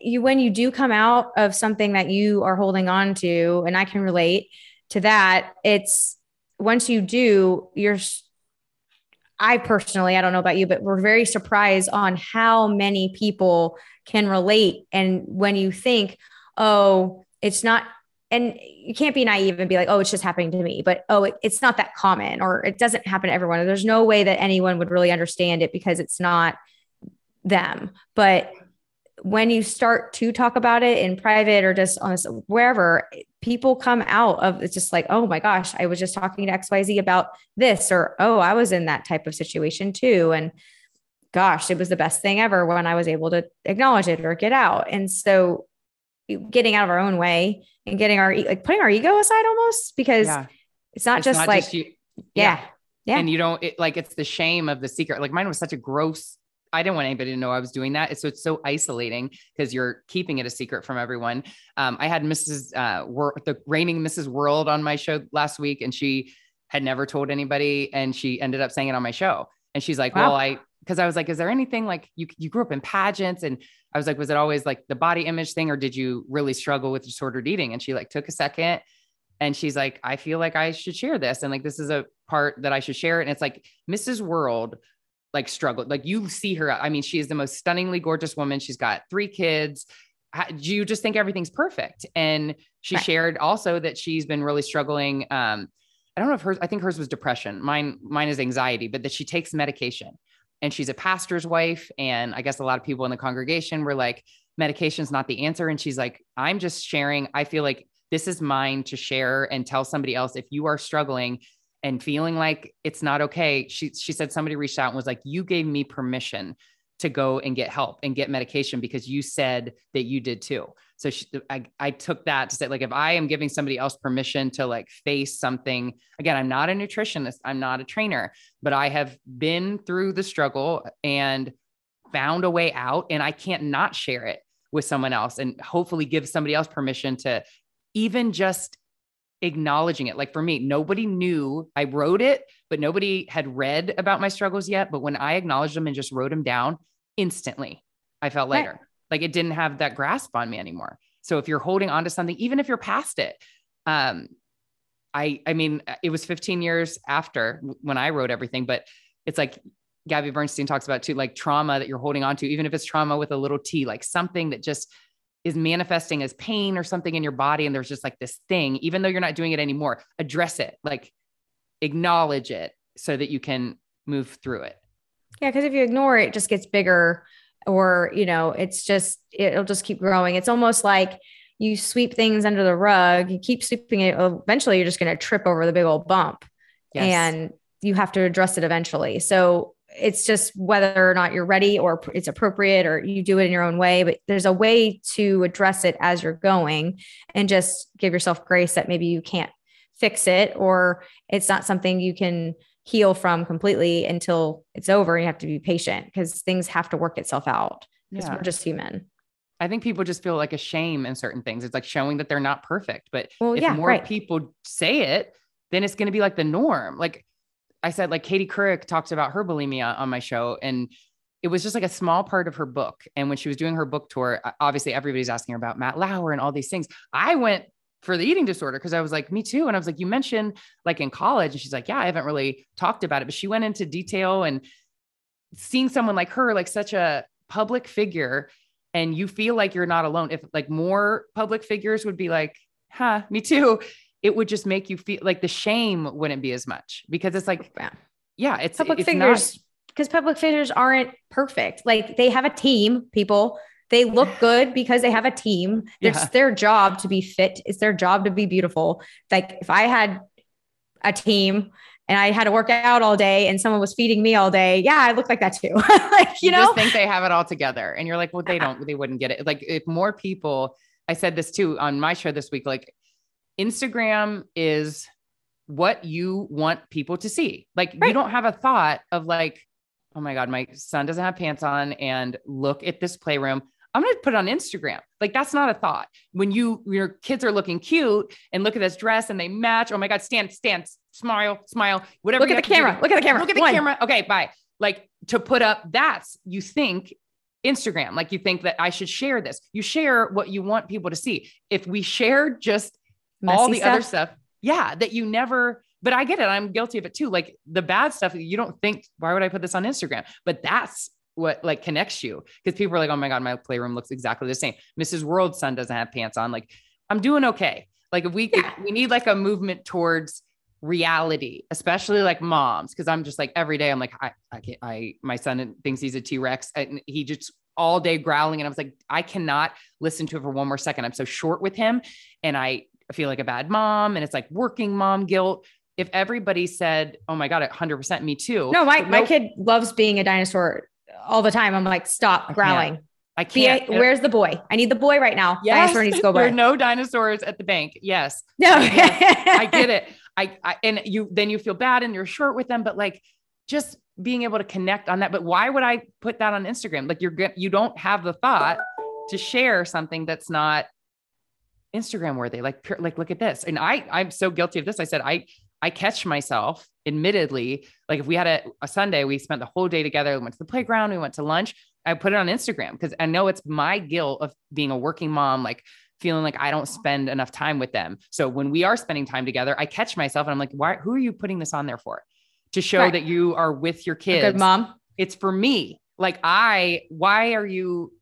you, when you do come out of something that you are holding on to, and I can relate to that, it's once you do, you're I personally, I don't know about you, but we're very surprised on how many people can relate. And when you think, oh, it's not, and you can't be naive and be like, oh, it's just happening to me, but oh, it, it's not that common or it doesn't happen to everyone. There's no way that anyone would really understand it because it's not them. But when you start to talk about it in private or just on this, wherever people come out of it's just like oh my gosh i was just talking to xyz about this or oh i was in that type of situation too and gosh it was the best thing ever when i was able to acknowledge it or get out and so getting out of our own way and getting our like putting our ego aside almost because yeah. it's not it's just not like just yeah. yeah. yeah and you don't it, like it's the shame of the secret like mine was such a gross I didn't want anybody to know I was doing that. So it's so isolating because you're keeping it a secret from everyone. Um, I had Mrs. Uh, Wor- the reigning Mrs. World on my show last week, and she had never told anybody, and she ended up saying it on my show. And she's like, wow. "Well, I," because I was like, "Is there anything like you you grew up in pageants?" And I was like, "Was it always like the body image thing, or did you really struggle with disordered eating?" And she like took a second, and she's like, "I feel like I should share this, and like this is a part that I should share." And it's like Mrs. World like struggled. Like you see her. I mean, she is the most stunningly gorgeous woman. She's got three kids. Do you just think everything's perfect? And she right. shared also that she's been really struggling. Um, I don't know if hers, I think hers was depression. Mine, mine is anxiety, but that she takes medication and she's a pastor's wife. And I guess a lot of people in the congregation were like, medication's not the answer. And she's like, I'm just sharing. I feel like this is mine to share and tell somebody else if you are struggling and feeling like it's not okay. She she said somebody reached out and was like, "You gave me permission to go and get help and get medication because you said that you did too." So she, I I took that to say like if I am giving somebody else permission to like face something again, I'm not a nutritionist, I'm not a trainer, but I have been through the struggle and found a way out and I can't not share it with someone else and hopefully give somebody else permission to even just acknowledging it. Like for me, nobody knew I wrote it, but nobody had read about my struggles yet. But when I acknowledged them and just wrote them down instantly, I felt lighter. Right. Like it didn't have that grasp on me anymore. So if you're holding on to something, even if you're past it, um, I, I mean, it was 15 years after when I wrote everything, but it's like Gabby Bernstein talks about too, like trauma that you're holding on to, even if it's trauma with a little T, like something that just is manifesting as pain or something in your body. And there's just like this thing, even though you're not doing it anymore, address it, like acknowledge it so that you can move through it. Yeah. Cause if you ignore it, it just gets bigger or, you know, it's just, it'll just keep growing. It's almost like, you sweep things under the rug, you keep sweeping it. Eventually, you're just going to trip over the big old bump. Yes. And you have to address it eventually. So it's just whether or not you're ready or it's appropriate or you do it in your own way. But there's a way to address it as you're going and just give yourself grace that maybe you can't fix it or it's not something you can heal from completely until it's over. You have to be patient because things have to work itself out because yeah. we're just human. I think people just feel like a shame in certain things. It's like showing that they're not perfect. But well, if yeah, more right. people say it, then it's going to be like the norm. Like I said, like Katie Couric talked about her bulimia on my show, and it was just like a small part of her book. And when she was doing her book tour, obviously everybody's asking her about Matt Lauer and all these things. I went for the eating disorder because I was like, me too. And I was like, you mentioned like in college, and she's like, yeah, I haven't really talked about it, but she went into detail and seeing someone like her, like such a public figure and you feel like you're not alone if like more public figures would be like huh me too it would just make you feel like the shame wouldn't be as much because it's like yeah, yeah it's public it's figures because public figures aren't perfect like they have a team people they look good because they have a team it's yeah. their job to be fit it's their job to be beautiful like if i had a team and I had to work out all day and someone was feeding me all day, yeah, I look like that too. (laughs) like, you, you know, just think they have it all together. And you're like, well, they don't, they wouldn't get it. Like if more people, I said this too on my show this week, like Instagram is what you want people to see. Like right. you don't have a thought of like, oh my God, my son doesn't have pants on and look at this playroom. I'm going to put it on Instagram. Like that's not a thought. When you your kids are looking cute and look at this dress and they match. Oh my God, stand, stand, smile, smile, whatever. Look at the camera. Look at the camera. Look at the One. camera. Okay, bye. Like to put up that's you think Instagram, like you think that I should share this. You share what you want people to see. If we share just all the stuff. other stuff, yeah, that you never but I get it. I'm guilty of it too. Like the bad stuff, you don't think, why would I put this on Instagram? But that's what like connects you because people are like, oh my God, my playroom looks exactly the same. Mrs. World's son doesn't have pants on. Like, I'm doing okay. Like, if we yeah. we need like a movement towards reality, especially like moms, because I'm just like every day, I'm like, I, I can't, I, my son thinks he's a T Rex and he just all day growling. And I was like, I cannot listen to it for one more second. I'm so short with him and I feel like a bad mom and it's like working mom guilt if everybody said, "Oh my god, 100% me too." No, my my kid loves being a dinosaur all the time. I'm like, stop growling. I can't. Be, where's the boy? I need the boy right now. Yes. Dinosaur needs to go by. (laughs) There are no dinosaurs at the bank. Yes. No. I get (laughs) it. I, I, and you then you feel bad and you're short with them, but like just being able to connect on that. But why would I put that on Instagram? Like you're good, you don't have the thought to share something that's not Instagram worthy. Like, like look at this. And I, I'm so guilty of this. I said I I catch myself, admittedly, like if we had a, a Sunday, we spent the whole day together, we went to the playground, we went to lunch. I put it on Instagram because I know it's my guilt of being a working mom, like feeling like I don't spend enough time with them. So when we are spending time together, I catch myself and I'm like, why, who are you putting this on there for? To show right. that you are with your kids. A good mom. It's for me. Like I, why are you?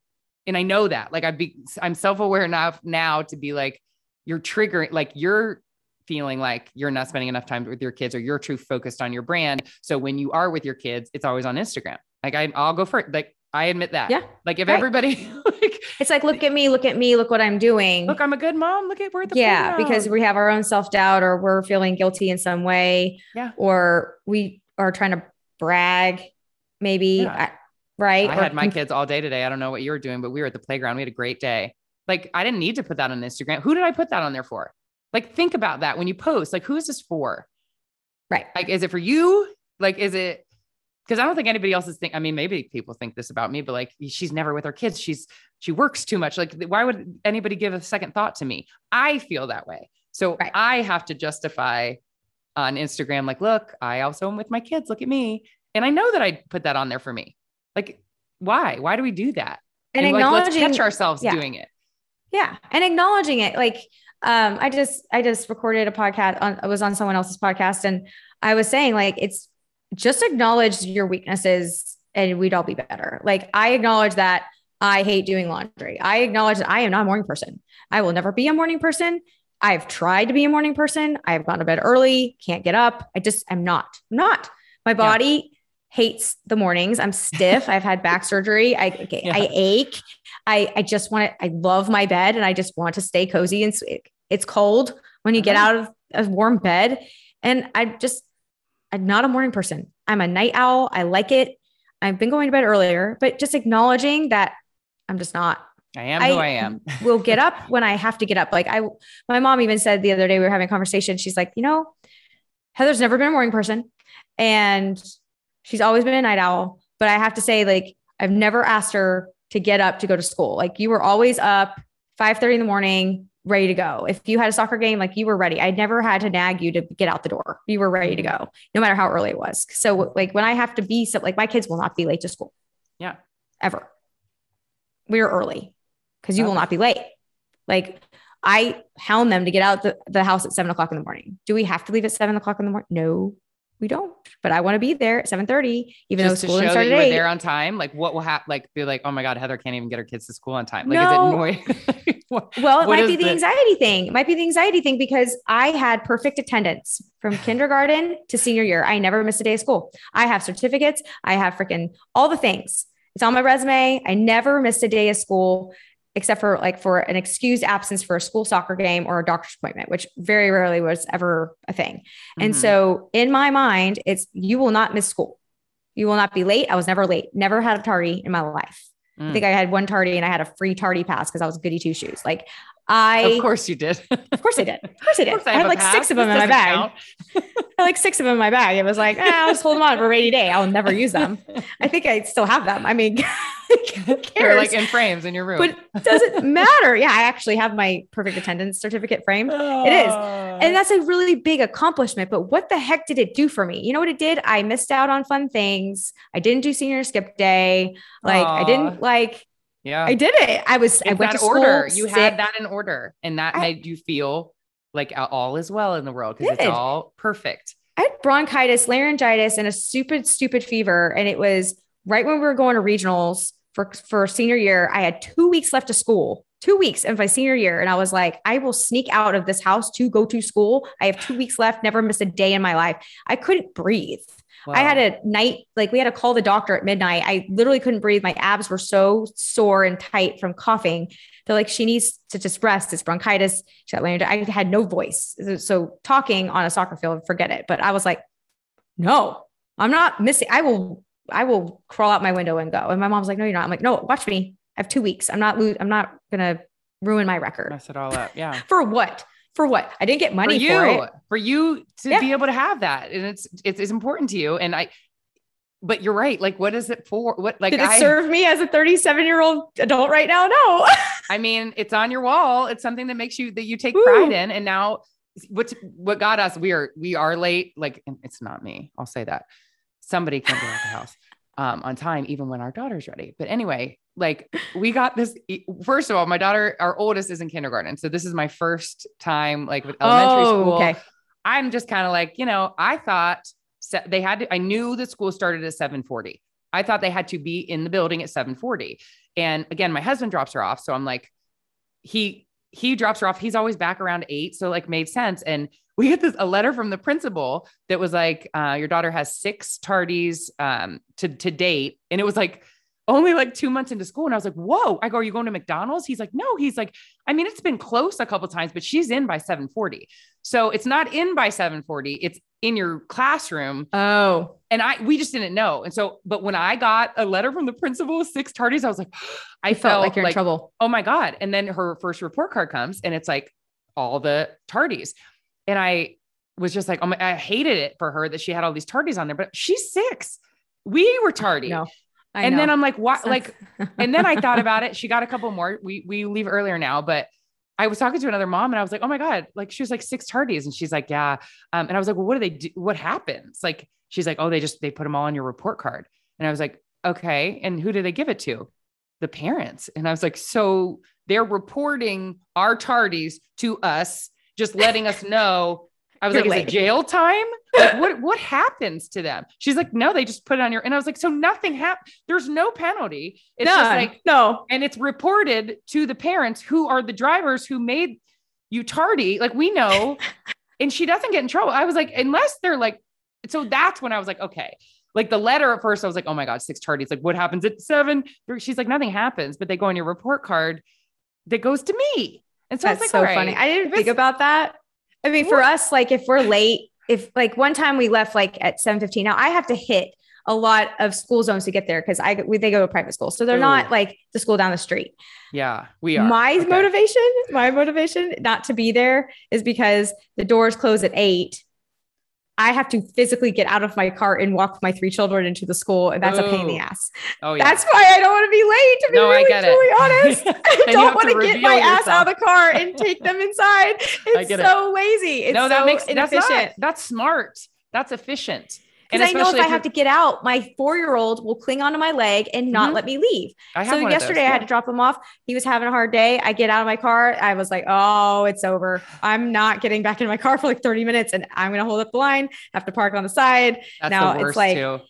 And I know that, like I be, I'm self-aware enough now to be like, you're triggering, like you're feeling like you're not spending enough time with your kids or you're too focused on your brand. So when you are with your kids, it's always on Instagram. Like I, I'll go for it. Like I admit that. Yeah. Like if right. everybody (laughs) like it's like, look at me, look at me, look what I'm doing. Look, I'm a good mom. Look at where the Yeah, because we have our own self-doubt or we're feeling guilty in some way. Yeah. Or we are trying to brag, maybe. Yeah. Right. I or had my kids all day today. I don't know what you were doing, but we were at the playground. We had a great day. Like I didn't need to put that on Instagram. Who did I put that on there for? Like, think about that when you post. Like, who is this for? Right. Like, is it for you? Like, is it because I don't think anybody else is think. I mean, maybe people think this about me, but like, she's never with her kids. She's she works too much. Like, why would anybody give a second thought to me? I feel that way. So Right. I have to justify on Instagram, like, look, I also am with my kids. Look at me. And I know that I put that on there for me. Like, why? Why do we do that? And, like, let's catch ourselves yeah. doing it. Yeah. And acknowledging it. Like, um, I just, I just recorded a podcast on, I was on someone else's podcast and I was saying like, it's just acknowledge your weaknesses and we'd all be better. Like I acknowledge that I hate doing laundry. I acknowledge that I am not a morning person. I will never be a morning person. I've tried to be a morning person. I've gone to bed early, can't get up. I just am not, I'm not. My body hates the mornings. I'm stiff. I've had back (laughs) surgery. I, I, Yeah. I ache. I, I just want to, I love my bed and I just want to stay cozy and it's cold when you get Uh-huh. out of a warm bed. And I just, I'm not a morning person. I'm a night owl. I like it. I've been going to bed earlier, but just acknowledging that I'm just not I am who I am. (laughs) will get up when I have to get up. Like I, my mom even said the other day we were having a conversation. She's like, you know, Heather's never been a morning person, and she's always been a night owl. But I have to say, like, I've never asked her to get up to go to school. Like you were always up five thirty in the morning, ready to go. If you had a soccer game, like you were ready. I never had to nag you to get out the door. You were ready to go, no matter how early it was. So like when I have to be, so like my kids will not be late to school Yeah. ever. We're early because you will not be late. Like I hound them to get out the, the house at seven o'clock in the morning. Do we have to leave at seven o'clock in the morning? No, we don't. But I want to be there at seven thirty, even Just though school show didn't that start you at were eight. there on time. Like what will happen? Like be like, oh my God, Heather can't even get her kids to school on time. Like No. is it annoying? (laughs) What- Well, it might be the anxiety thing. It might be the anxiety thing because I had perfect attendance from (sighs) kindergarten to senior year. I never missed a day of school. I have certificates. I have freaking all the things. It's on my resume. I never missed a day of school except for like for an excused absence for a school soccer game or a doctor's appointment, which very rarely was ever a thing. And Mhm. so in my mind, it's you will not miss school. You will not be late. I was never late. Never had a tardy in my life. I Mm. think I had one tardy and I had a free tardy pass because I was goody two shoes. Like I, of course you did. of course I did. Of course I did. Course I, have had like pass. six of them This in my bag. (laughs) I had like six of them in my bag. It was like, ah, I'll just hold them on for a rainy day. I'll never use them. I think I still have them. I mean, (laughs) who They're like in frames in your room. but does it matter? Yeah, I actually have my perfect attendance certificate frame. It is. And that's a really big accomplishment. But what the heck did it do for me? You know what it did? I missed out on fun things. I didn't do senior skip day. Like I didn't like yeah. I did it. I was I went to school. order. You sick. had that in order, and that I- made you feel like all is well in the world because it's all perfect. I had bronchitis, laryngitis, and a stupid, stupid fever. And it was right when we were going to regionals for, for senior year. I had two weeks left of school, two weeks of my senior year. And I was like, I will sneak out of this house to go to school. I have two weeks left, never miss a day in my life. I couldn't breathe. I had a night, like we had to call the doctor at midnight. I literally couldn't breathe. My abs were so sore and tight from coughing. They're like, she needs to just rest. It's bronchitis. She got laryngitis. I had no voice. So talking on a soccer field, forget it. But I was like, no, I'm not missing. I will, I will crawl out my window and go. And my mom's like, no, you're not. I'm like, no, watch me. I have two weeks. I'm not, lo- I'm not going to ruin my record. mess it all up. Yeah. (laughs) For what? For what? I didn't get for money you, for it. for you to Yeah. be able to have that, and it's it's, it's important to you. And I, but you're right. Like, what is it for? What like Did it I? serve me as a 37 year old adult right now? No. (laughs) I mean, it's on your wall. It's something that makes you that you take Woo. pride in. And now, what's what got us? We are we are late. Like, and it's not me. I'll say that somebody can't get the house um, on time, even when our daughter's ready. But anyway, like we got this. First of all, my daughter, our oldest, is in kindergarten, so this is my first time like with elementary Oh, school. okay. I'm just kind of like, you know, I thought they had to, I knew the school started at 740. I thought they had to be in the building at 740. And again, my husband drops her off. So I'm like, he, he drops her off. He's always back around eight. So like made sense. And we get this, a letter from the principal that was like, uh, your daughter has six tardies, um, to, to date. And it was like, only like two months into school. And I was like, whoa, I go, are you going to McDonald's? He's like, no, he's like, I mean, it's been close a couple times, but she's in by 740. So it's not in by 740. It's in your classroom. Oh, And I, we just didn't know. And so, but when I got a letter from the principal with six tardies, I was like, (gasps) I I felt like you're in trouble. oh my God. And then her first report card comes and it's like all the tardies. And I was just like, oh my, I hated it for her that she had all these tardies on there, but she's six. We were tardy. No. And then. I'm like, what? Like, (laughs) and then I thought about it. She got a couple more. We we leave earlier now, but I was talking to another mom and I was like, oh my God, like she was like six tardies. And she's like, yeah. Um, and I was like, well, what do they do? What happens? Like, she's like, oh, they just, they put them all on your report card. And I was like, okay. And who do they give it to? The parents. And I was like, so they're reporting our tardies to us, just letting us know. I was You're like, late. is it jail time? Like, what, (laughs) what happens to them? She's like, no, they just put it on your, and I was like, so nothing happened. There's no penalty. It's just like, no. and it's reported to the parents who are the drivers who made you tardy. Like we know, (laughs) and she doesn't get in trouble. I was like, unless they're like, so that's when I was like, okay. Like the letter at first, I was like, oh my God, six tardies. Like what happens at seven? She's like, nothing happens, but they go on your report card that goes to me. And so That's like, so all funny. I didn't think about that. I mean, for us, like if we're late, if like one time we left like at 7:15. Now I have to hit a lot of school zones to get there because I we, they go to private school. So they're not like the school down the street. Yeah, we are. My Okay. motivation, my motivation not to be there is because the doors close at eight. I have to physically get out of my car and walk my three children into the school, and that's a pain in the ass. Oh yeah. That's why I don't want to be late. To be No, I really, get it. truly (laughs) honest, I don't want to get my ass out of the car and take them inside. (laughs) It's get it. so lazy. It's no, that so makes that's inefficient. not, that's smart. That's efficient. And Because I know if especially I have to get out, my four year old will cling onto my leg and not Mhm. let me leave. So yesterday I had to drop him off. He was having a hard day. I get out of my car. I was like, oh, it's over. I'm not getting back in my car for like 30 minutes and I'm going to hold up the line, have to park on the side. That's now the it's like- too.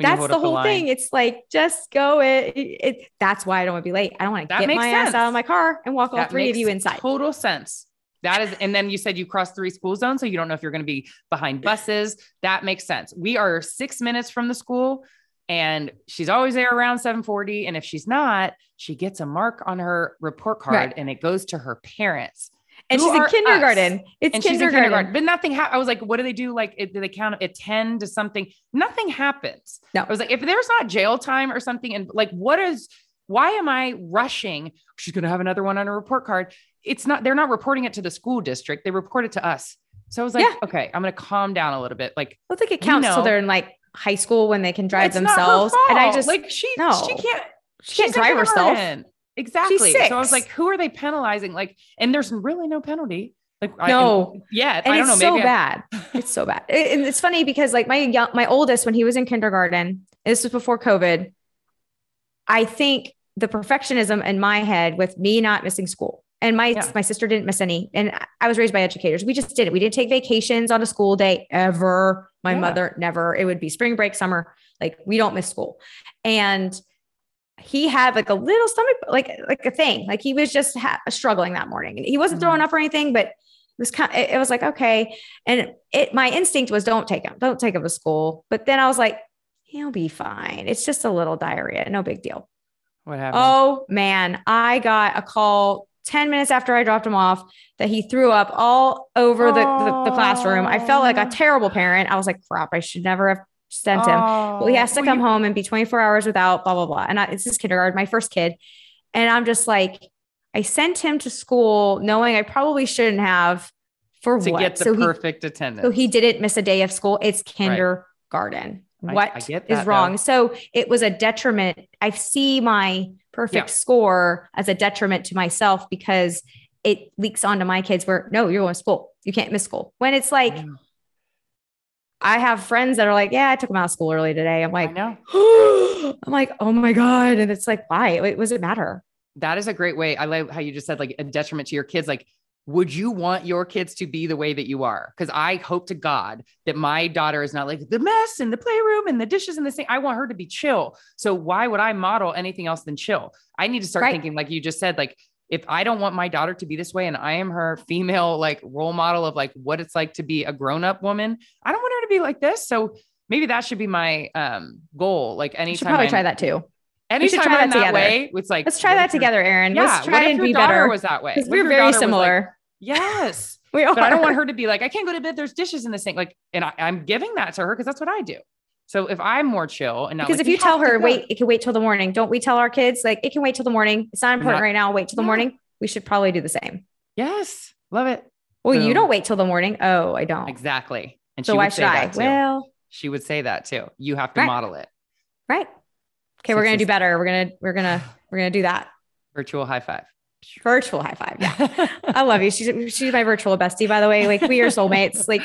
That's the whole line. thing. It's like, just go it. it, it- that's why I don't want to be late. I don't want to get my ass out of my car and walk all three of you inside. Total sense. That is, and then you said you crossed three school zones, so you don't know if you're going to be behind buses. That makes sense. We are six minutes from the school, and she's always there around 7:40. And if she's not, she gets a mark on her report card, Right. and it goes to her parents. and she's in kindergarten. It's and kindergarten. kindergarten, but nothing. Ha- I was like, what do they do? Like, it- do they count at 10 to something? Nothing happens. No. I was like, if there's not jail time or something, and like, what is, why am I rushing? She's going to have another one on her report card. It's not, they're not reporting it to the school district. They report it to us. So I was like, Yeah. okay, I'm going to calm down a little bit. Like, I think it counts till know. they're in like high school when they can drive it's themselves. And I just like, she, no. she can't, she can't drive herself. Exactly. So I was like, who are they penalizing? Like, and there's really no penalty. Like, No. I, yet. and I don't it's know. so Maybe I- bad. (laughs) It's so bad. It- and it's funny because like my young, my oldest, when he was in kindergarten, this was before COVID. I think the perfectionism in my head with me not missing school. And my Yeah. my sister didn't miss any. And I- was raised by educators. We just did it. We didn't take vacations on a school day ever. My Yeah. mother never. It would be spring break, summer. Like we don't miss school. And he had like a little stomach, like like a thing. Like he was just ha- struggling that morning. And he wasn't Mhm. throwing up or anything, but it was kind. It, it was like okay. And it my instinct was don't take him, don't take him to school. But then I was like, he'll be fine. It's just a little diarrhea, no big deal. What happened? Oh man, I got a call 10 minutes after I dropped him off that he threw up all over the, the, the classroom. I felt like a terrible parent. I was like, crap, I should never have sent him. Well, he has to come home and be 24 hours without blah, blah, blah. And I, it's his kindergarten, my first kid. And I'm just like, I sent him to school knowing I probably shouldn't have for to what? get the so, he, perfect attendance. so he didn't miss a day of school. It's kindergarten. I- What I is get that, wrong? though. So it was a detriment. I see my perfect Yeah. score as a detriment to myself because it leaks onto my kids where no, you're going to school. You can't miss school. When it's like, I. I have friends that are like, yeah, I took them out of school early today. I'm like, no, (gasps) I'm like, oh my God. And it's like, why? What does it matter? That is a great way. I like how you just said like a detriment to your kids. Like, would you want your kids to be the way that you are? Because I hope to God that my daughter is not like the mess in the playroom and the dishes and the thing. I want her to be chill. So why would I model anything else than chill? I need to start Right. thinking, like you just said, like if I don't want my daughter to be this way and I am her female like role model of like what it's like to be a grown-up woman, I don't want her to be like this. So maybe that should be my um goal. Like You anytime should probably I'm- try that too. Anytime try I'm that that together. way, it's like Let's try that together, Aaron. Yeah, Let's what if and your be daughter better. was that way? We're very similar. Yes, (laughs) we are. but I don't want her to be like, I can't go to bed. There's dishes in the sink. Like, and I, I'm giving that to her because that's what I do. So if I'm more chill and not because like, if you tell her, wait, it can wait till the morning. Don't we tell our kids like it can wait till the morning? It's not important not- right now. Wait till the Yeah. morning. We should probably do the same. yes, love it. Well, you don't wait till the morning. Oh, I don't. Exactly. And So she why would say should I? that too. Well, she would say that too. You have to Right. model it. right. Okay, we're gonna do better. We're gonna we're gonna we're gonna do that. Virtual high five. Virtual high five. Yeah. I love you. She's she's my virtual bestie, by the way. Like we are soulmates. Like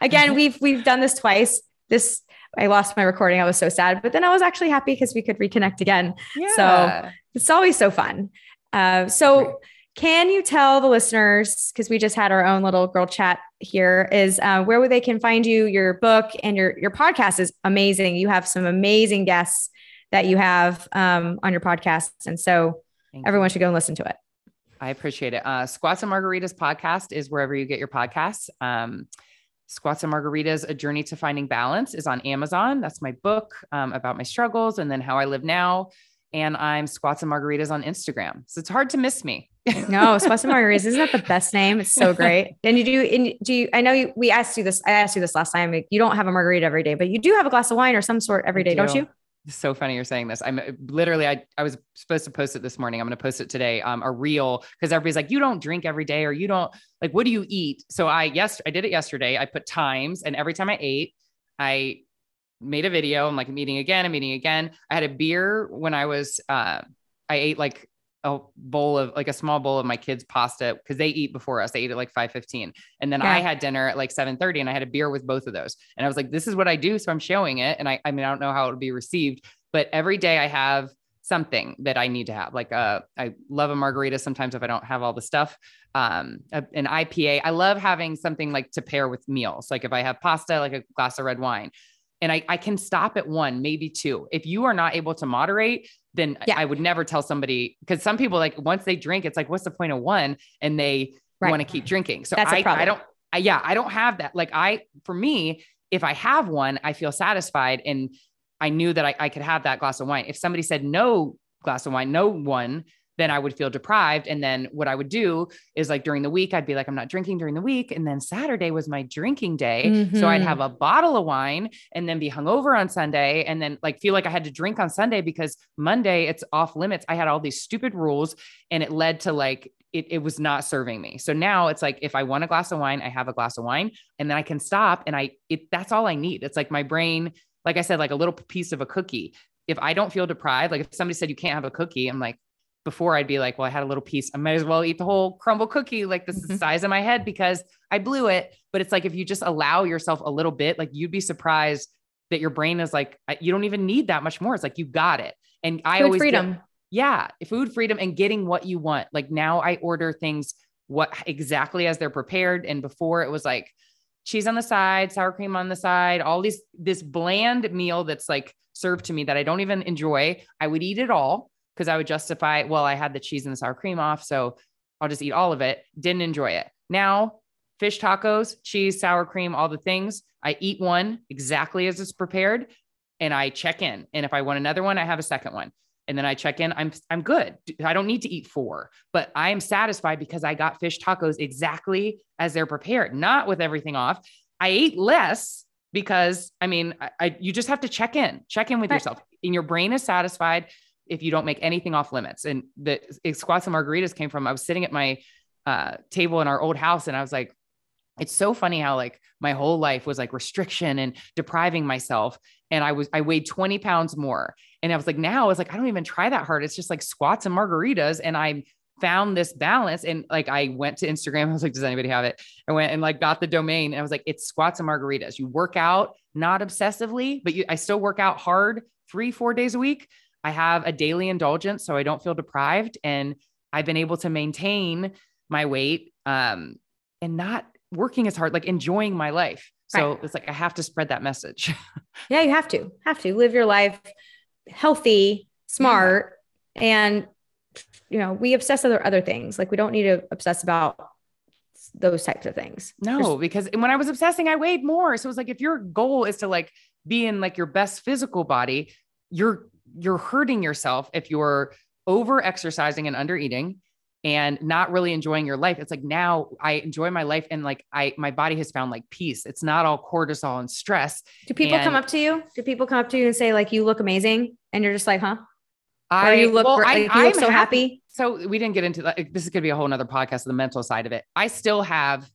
again, we've we've done this twice. This I lost my recording. I was so sad, but then I was actually happy because we could reconnect again. Yeah. So it's always so fun. Uh, so can you tell the listeners, because we just had our own little girl chat here, is uh, where they can find you, your book and your your podcast is amazing. You have some amazing guests that you have um, on your podcast. And so Thank everyone you. should go and listen to it. I appreciate it. Uh, Squats and Margaritas podcast is wherever you get your podcasts. Um, Squats and Margaritas, A Journey to Finding Balance is on Amazon. That's my book um, about my struggles and then how I live now. And I'm Squats and Margaritas on Instagram. So it's hard to miss me. (laughs) no, Squats and Margaritas. Isn't that the best name? It's so great. (laughs) And you do, and do you, I know you, we asked you this, I asked you this last time. You don't have a margarita every day, but you do have a glass of wine or some sort every day, do. not you? So funny you're saying this. I'm literally, I, I was supposed to post it this morning. I'm going to post it today. Um, a reel because everybody's like, you don't drink every day or you don't like, what do you eat? So I, yes, I did it yesterday. I put times and every time I ate, I made a video. I'm like, I'm eating again. I'm eating again. I had a beer when I was, uh, I ate like a bowl of like a small bowl of my kids pasta because they eat before us. They eat at like 5:15. And then yeah. I had dinner at like 7:30 and I had a beer with both of those. And I was like, this is what I do. So I'm showing it. And I I mean, I don't know how it would be received, but every day I have something that I need to have. Like uh I love a margarita sometimes if I don't have all the stuff. Um a, an IPA. I love having something like to pair with meals. Like if I have pasta, like a glass of red wine and I, I can stop at one, maybe two. If you are not able to moderate, then yeah. I would never tell somebody because some people like once they drink, it's like, what's the point of one? And they right. want to keep drinking. So That's I, I don't, I, yeah, I don't have that. Like I, for me, if I have one, I feel satisfied and I knew that I, I could have that glass of wine. If somebody said no glass of wine, no one, then I would feel deprived. And then what I would do is like during the week, I'd be like, I'm not drinking during the week. And then Saturday was my drinking day. Mm-hmm. So I'd have mm-hmm. a bottle of wine and then be hungover on Sunday and then like feel like I had to drink on Sunday because Monday it's off limits. I had all these stupid rules and it led to like, it, it was not serving me. So now it's like if I want a glass of wine, I have a glass of wine and then I can stop and I it that's all I need. It's like my brain, like I said, like a little piece of a cookie. If I don't feel deprived, like if somebody said you can't have a cookie, I'm like, before I'd be like, well, I had a little piece. I might as well eat the whole Crumbl cookie. Like this is the mm-hmm. size of my head because I blew it. But it's like, if you just allow yourself a little bit, like you'd be surprised that your brain is like, you don't even need that much more. It's like, you got it. And I always freedom. Get, yeah. Food freedom and getting what you want. Like now I order things what exactly as they're prepared. And before it was like cheese on the side, sour cream on the side, all these, this bland meal that's like served to me that I don't even enjoy. I would eat it all because I would justify, well, I had the cheese and the sour cream off. So I'll just eat all of it. Didn't enjoy it. Now, fish tacos, cheese, sour cream, all the things. I eat one exactly as it's prepared and I check in. And if I want another one, I have a second one. And then I check in, I'm I'm good. I don't need to eat four, but I am satisfied because I got fish tacos exactly as they're prepared, not with everything off. I ate less because I mean, I, I you just have to check in, check in with right. yourself. And your brain is satisfied if you don't make anything off limits. And the squats and margaritas came from, I was sitting at my uh, table in our old house and I was like, it's so funny how like my whole life was like restriction and depriving myself. And I was, I weighed 20 pounds more. And I was like, now it's like, I don't even try that hard. It's just like squats and margaritas. And I found this balance. And like, I went to Instagram. (laughs) I was like, does anybody have it? I went and like got the domain and I was like, it's squats and margaritas. You work out, not obsessively, but you, I still work out hard three, four days a week I have a daily indulgence so I don't feel deprived. And I've been able to maintain my weight um, and not working as hard, like enjoying my life. So right. it's like I have to spread that message. (laughs) yeah, you have to have to live your life healthy, smart, yeah. and you know, we obsess other other things. Like we don't need to obsess about those types of things. No, There's- because when I was obsessing, I weighed more. So it's like if your goal is to like be in like your best physical body, you're you're hurting yourself if you're over exercising and under eating and not really enjoying your life. It's like now I enjoy my life and like I my body has found like peace. It's not all cortisol and stress. Do people and come up to you? Do people come up to you and say like you look amazing and you're just like, "Huh?" I, or you look, well, like, I, you look so happy. happy. So we didn't get into that. This is going to be a whole nother podcast, of the mental side of it. I still have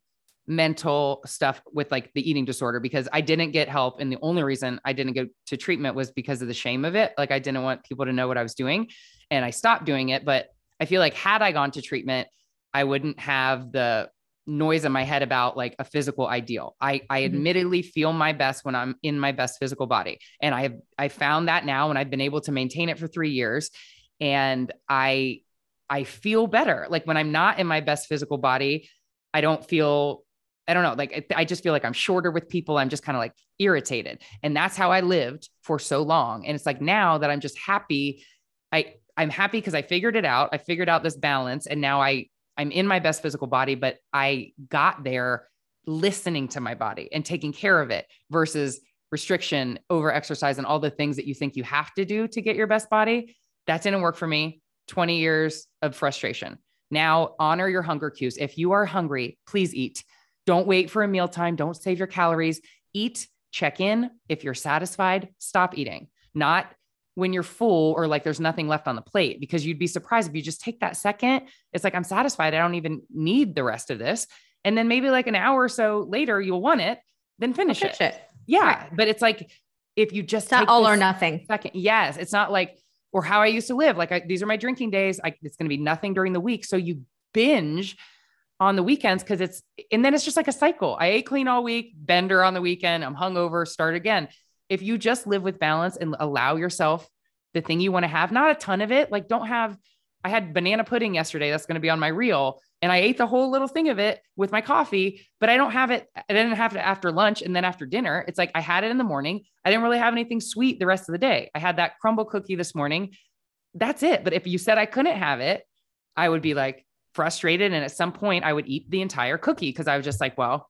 mental stuff with like the eating disorder because I didn't get help. And the only reason I didn't go to treatment was because of the shame of it. Like I didn't want people to know what I was doing and I stopped doing it. But I feel like had I gone to treatment, I wouldn't have the noise in my head about like a physical ideal. I I mm-hmm. admittedly feel my best when I'm in my best physical body. And I have I found that now and I've been able to maintain it for 3 years and I I feel better. Like when I'm not in my best physical body, I don't feel I don't know, like I just feel like I'm shorter with people. I'm just kind of like irritated. And that's how I lived for so long. And it's like now that I'm just happy, I I'm happy because I figured it out. I figured out this balance and now I I'm in my best physical body, but I got there listening to my body and taking care of it versus restriction, over exercise, and all the things that you think you have to do to get your best body. That didn't work for me. 20 years of frustration. Now honor your hunger cues. If you are hungry, please eat. Don't wait for a mealtime. Don't save your calories. Eat, check in. If you're satisfied, stop eating. Not when you're full or like there's nothing left on the plate because you'd be surprised if you just take that second. It's like, I'm satisfied. I don't even need the rest of this. And then maybe like an hour or so later, you'll want it, then finish it. it. Yeah. Right. But it's like, if you just not all or nothing. Second, yes. It's not like, or how I used to live. Like I, these are my drinking days. I, it's going to be nothing during the week. So you binge on the weekends because it's, and then it's just like a cycle. I ate clean all week, bender on the weekend. I'm hungover, start again if you just live with balance and allow yourself the thing you want to have, not a ton of it, like don't have, I had banana pudding yesterday. That's going to be on my reel. And I ate the whole little thing of it with my coffee, but I don't have it. I didn't have it after lunch and then after dinner. It's like I had it in the morning. I didn't really have anything sweet the rest of the day. I had that Crumbl cookie this morning. That's it. But if you said I couldn't have it, I would be like frustrated. And at some point, I would eat the entire cookie because I was just like, well,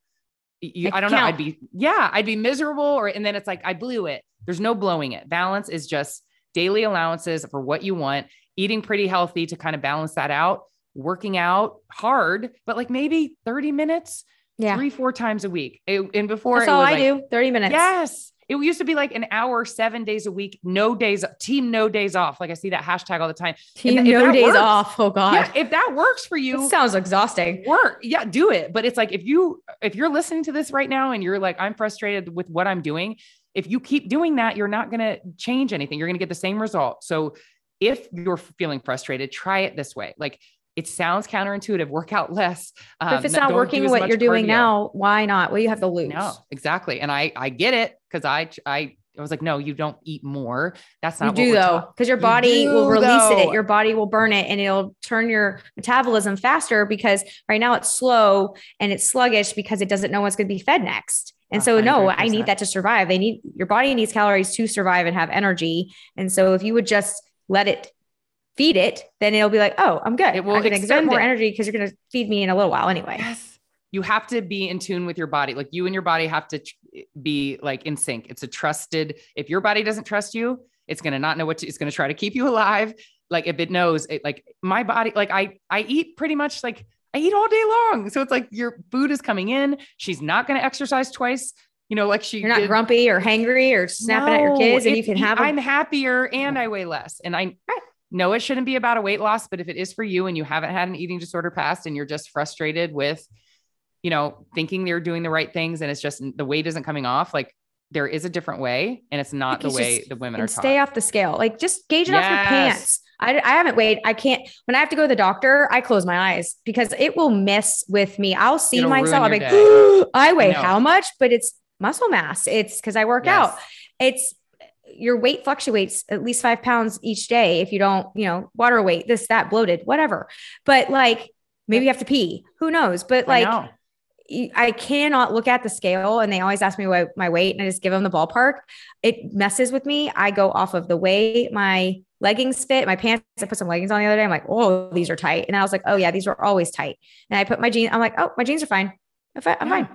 you, I, I don't count. know. I'd be, yeah, I'd be miserable. Or, and then it's like, I blew it. There's no blowing it. Balance is just daily allowances for what you want, eating pretty healthy to kind of balance that out, working out hard, but like maybe 30 minutes, yeah, three, four times a week. It, and before, that's all I like, do 30 minutes. Yes. It used to be like an hour, seven days a week, no days, team no days off. Like I see that hashtag all the time. Team no days works, off. Oh God. Yeah, if that works for you, it sounds exhausting. Work. Yeah, do it. But it's like if you if you're listening to this right now and you're like, I'm frustrated with what I'm doing, if you keep doing that, you're not gonna change anything. You're gonna get the same result. So if you're feeling frustrated, try it this way. Like it sounds counterintuitive. Work out less. Um, if it's not working what you're doing cardio. now, why not? What do you have to lose? No, exactly. And I I get it because I I I was like, no, you don't eat more. That's not you do though, because your body do, will release though. it. Your body will burn it, and it'll turn your metabolism faster. Because right now it's slow and it's sluggish because it doesn't know what's going to be fed next. And so, 100%. no, I need that to survive. They need your body needs calories to survive and have energy. And so, if you would just let it feed it, then it'll be like, oh, I'm good. It will I can exert more it. energy because you're going to feed me in a little while anyway. Yes you have to be in tune with your body. Like you and your body have to tr- be like in sync. It's a trusted, if your body doesn't trust you, it's going to not know what to, it's going to try to keep you alive. Like if it knows it, like my body, like I, I eat pretty much like I eat all day long. So it's like your food is coming in. She's not going to exercise twice. You know, like she, you're not did. grumpy or hangry or snapping no, at your kids and you can have, I'm happier and I weigh less. And I, know it shouldn't be about a weight loss, but if it is for you and you haven't had an eating disorder past and you're just frustrated with you know, thinking they're doing the right things and it's just the weight isn't coming off, like there is a different way and it's not the way the women are taught. Stay off the scale. Like just gauge it yes. off your pants. I, I haven't weighed. I can't, when I have to go to the doctor, I close my eyes because it will mess with me. I'll see It'll myself. I'm like, (gasps) I weigh I how much, but it's muscle mass. It's because I work yes. out. It's your weight fluctuates at least five pounds each day if you don't, you know, water weight, this, that, bloated, whatever. But like maybe you have to pee. Who knows? But like I cannot look at the scale and they always ask me what my weight and I just give them the ballpark. It messes with me. I go off of the way my leggings fit, my pants. I put some leggings on the other day. I'm like, oh, these are tight. And I was like, oh yeah, these are always tight. And I put my jeans. I'm like, oh, my jeans are fine. I'm yeah. fine.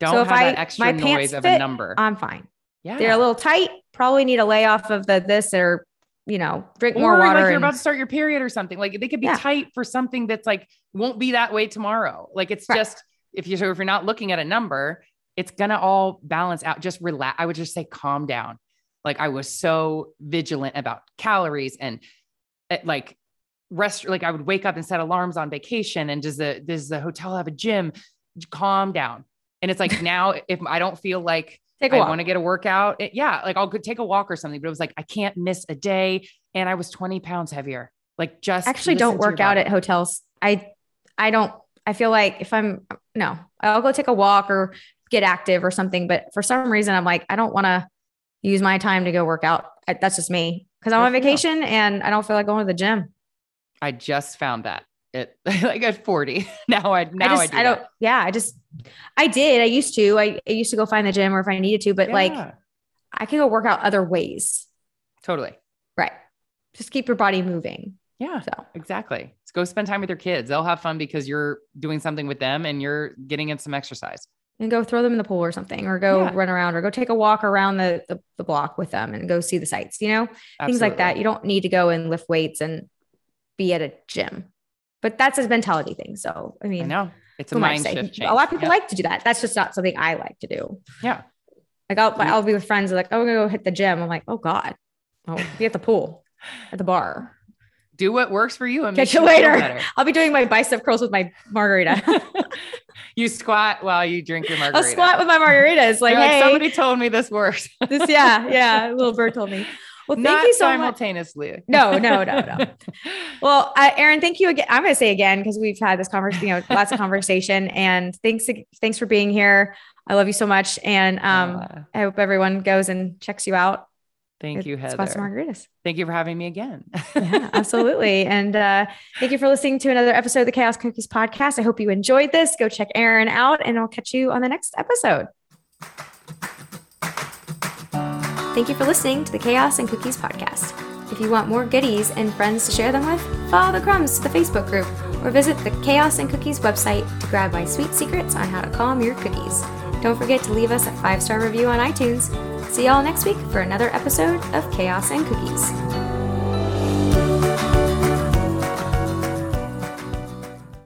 Don't so if I, extra noise of a number. I'm fine. Yeah. They're a little tight. Probably need a layoff of the this or you know, drink or more water. Like you're and, about to start your period or something. Like they could be yeah. tight for something that's like won't be that way tomorrow. Like it's right. just if you so if you're not looking at a number, it's gonna all balance out. Just relax. I would just say calm down. Like I was so vigilant about calories and eh, like rest. Like I would wake up and set alarms on vacation. And does the does the hotel have a gym? Calm down. And it's like now if I don't feel like Take I want to get a workout. It, yeah, like I'll go take a walk or something. But it was like I can't miss a day, and I was 20 pounds heavier. Like just actually don't work out at hotels. I I don't I feel like if I'm no, I'll go take a walk or get active or something. But for some reason, I'm like, I don't want to use my time to go work out. That's just me because I'm on vacation and I don't feel like going to the gym. I just found that it (laughs) like at 40. (laughs) Now I now I, just, I, do I don't. That. Yeah, I just I did. I used to. I, I, used to go find the gym or if I needed to, but yeah. like I can go work out other ways. Totally. Right. Just keep your body moving. Yeah. So exactly. Let's go spend time with your kids. They'll have fun because you're doing something with them and you're getting in some exercise. And go throw them in the pool or something, or go yeah. run around, or go take a walk around the, the, the block with them and go see the sights. You know, Absolutely. things like that. You don't need to go and lift weights and be at a gym, but that's a mentality thing. So I mean, I know it's a mind shift. Change. A lot of people like to do that. That's just not something I like to do. Yeah. Like I'll, I'll be with friends like, oh, I'm gonna go hit the gym. I'm like, oh God, oh, be at the pool, at the bar do what works for you and catch you later. I'll be doing my bicep curls with my margarita. (laughs) you squat while you drink your margarita. I'll squat with my margaritas. Like, hey, somebody told me this works. this, yeah, yeah. (laughs) little bird told me. Well, thank Not you so simultaneously. Much. No, no, no, no. (laughs) well, uh, Erin, thank you again. I'm going to say again because we've had this conversation, you know, lots of conversation, and thanks, thanks for being here. I love you so much, and um, uh, I hope everyone goes and checks you out Thank you, Heather. Spots margaritas. Thank you for having me again. yeah, absolutely. (laughs) And uh, thank you for listening to another episode of the Chaos Cookies podcast. I hope you enjoyed this. Go check Erin out, and I'll catch you on the next episode. Thank you for listening to the Chaos and Cookies podcast. If you want more goodies and friends to share them with, follow the crumbs to the Facebook group or visit the Chaos and Cookies website to grab my sweet secrets on how to calm your cookies. Don't forget to leave us a five star review on iTunes See y'all next week for another episode of Chaos and Cookies.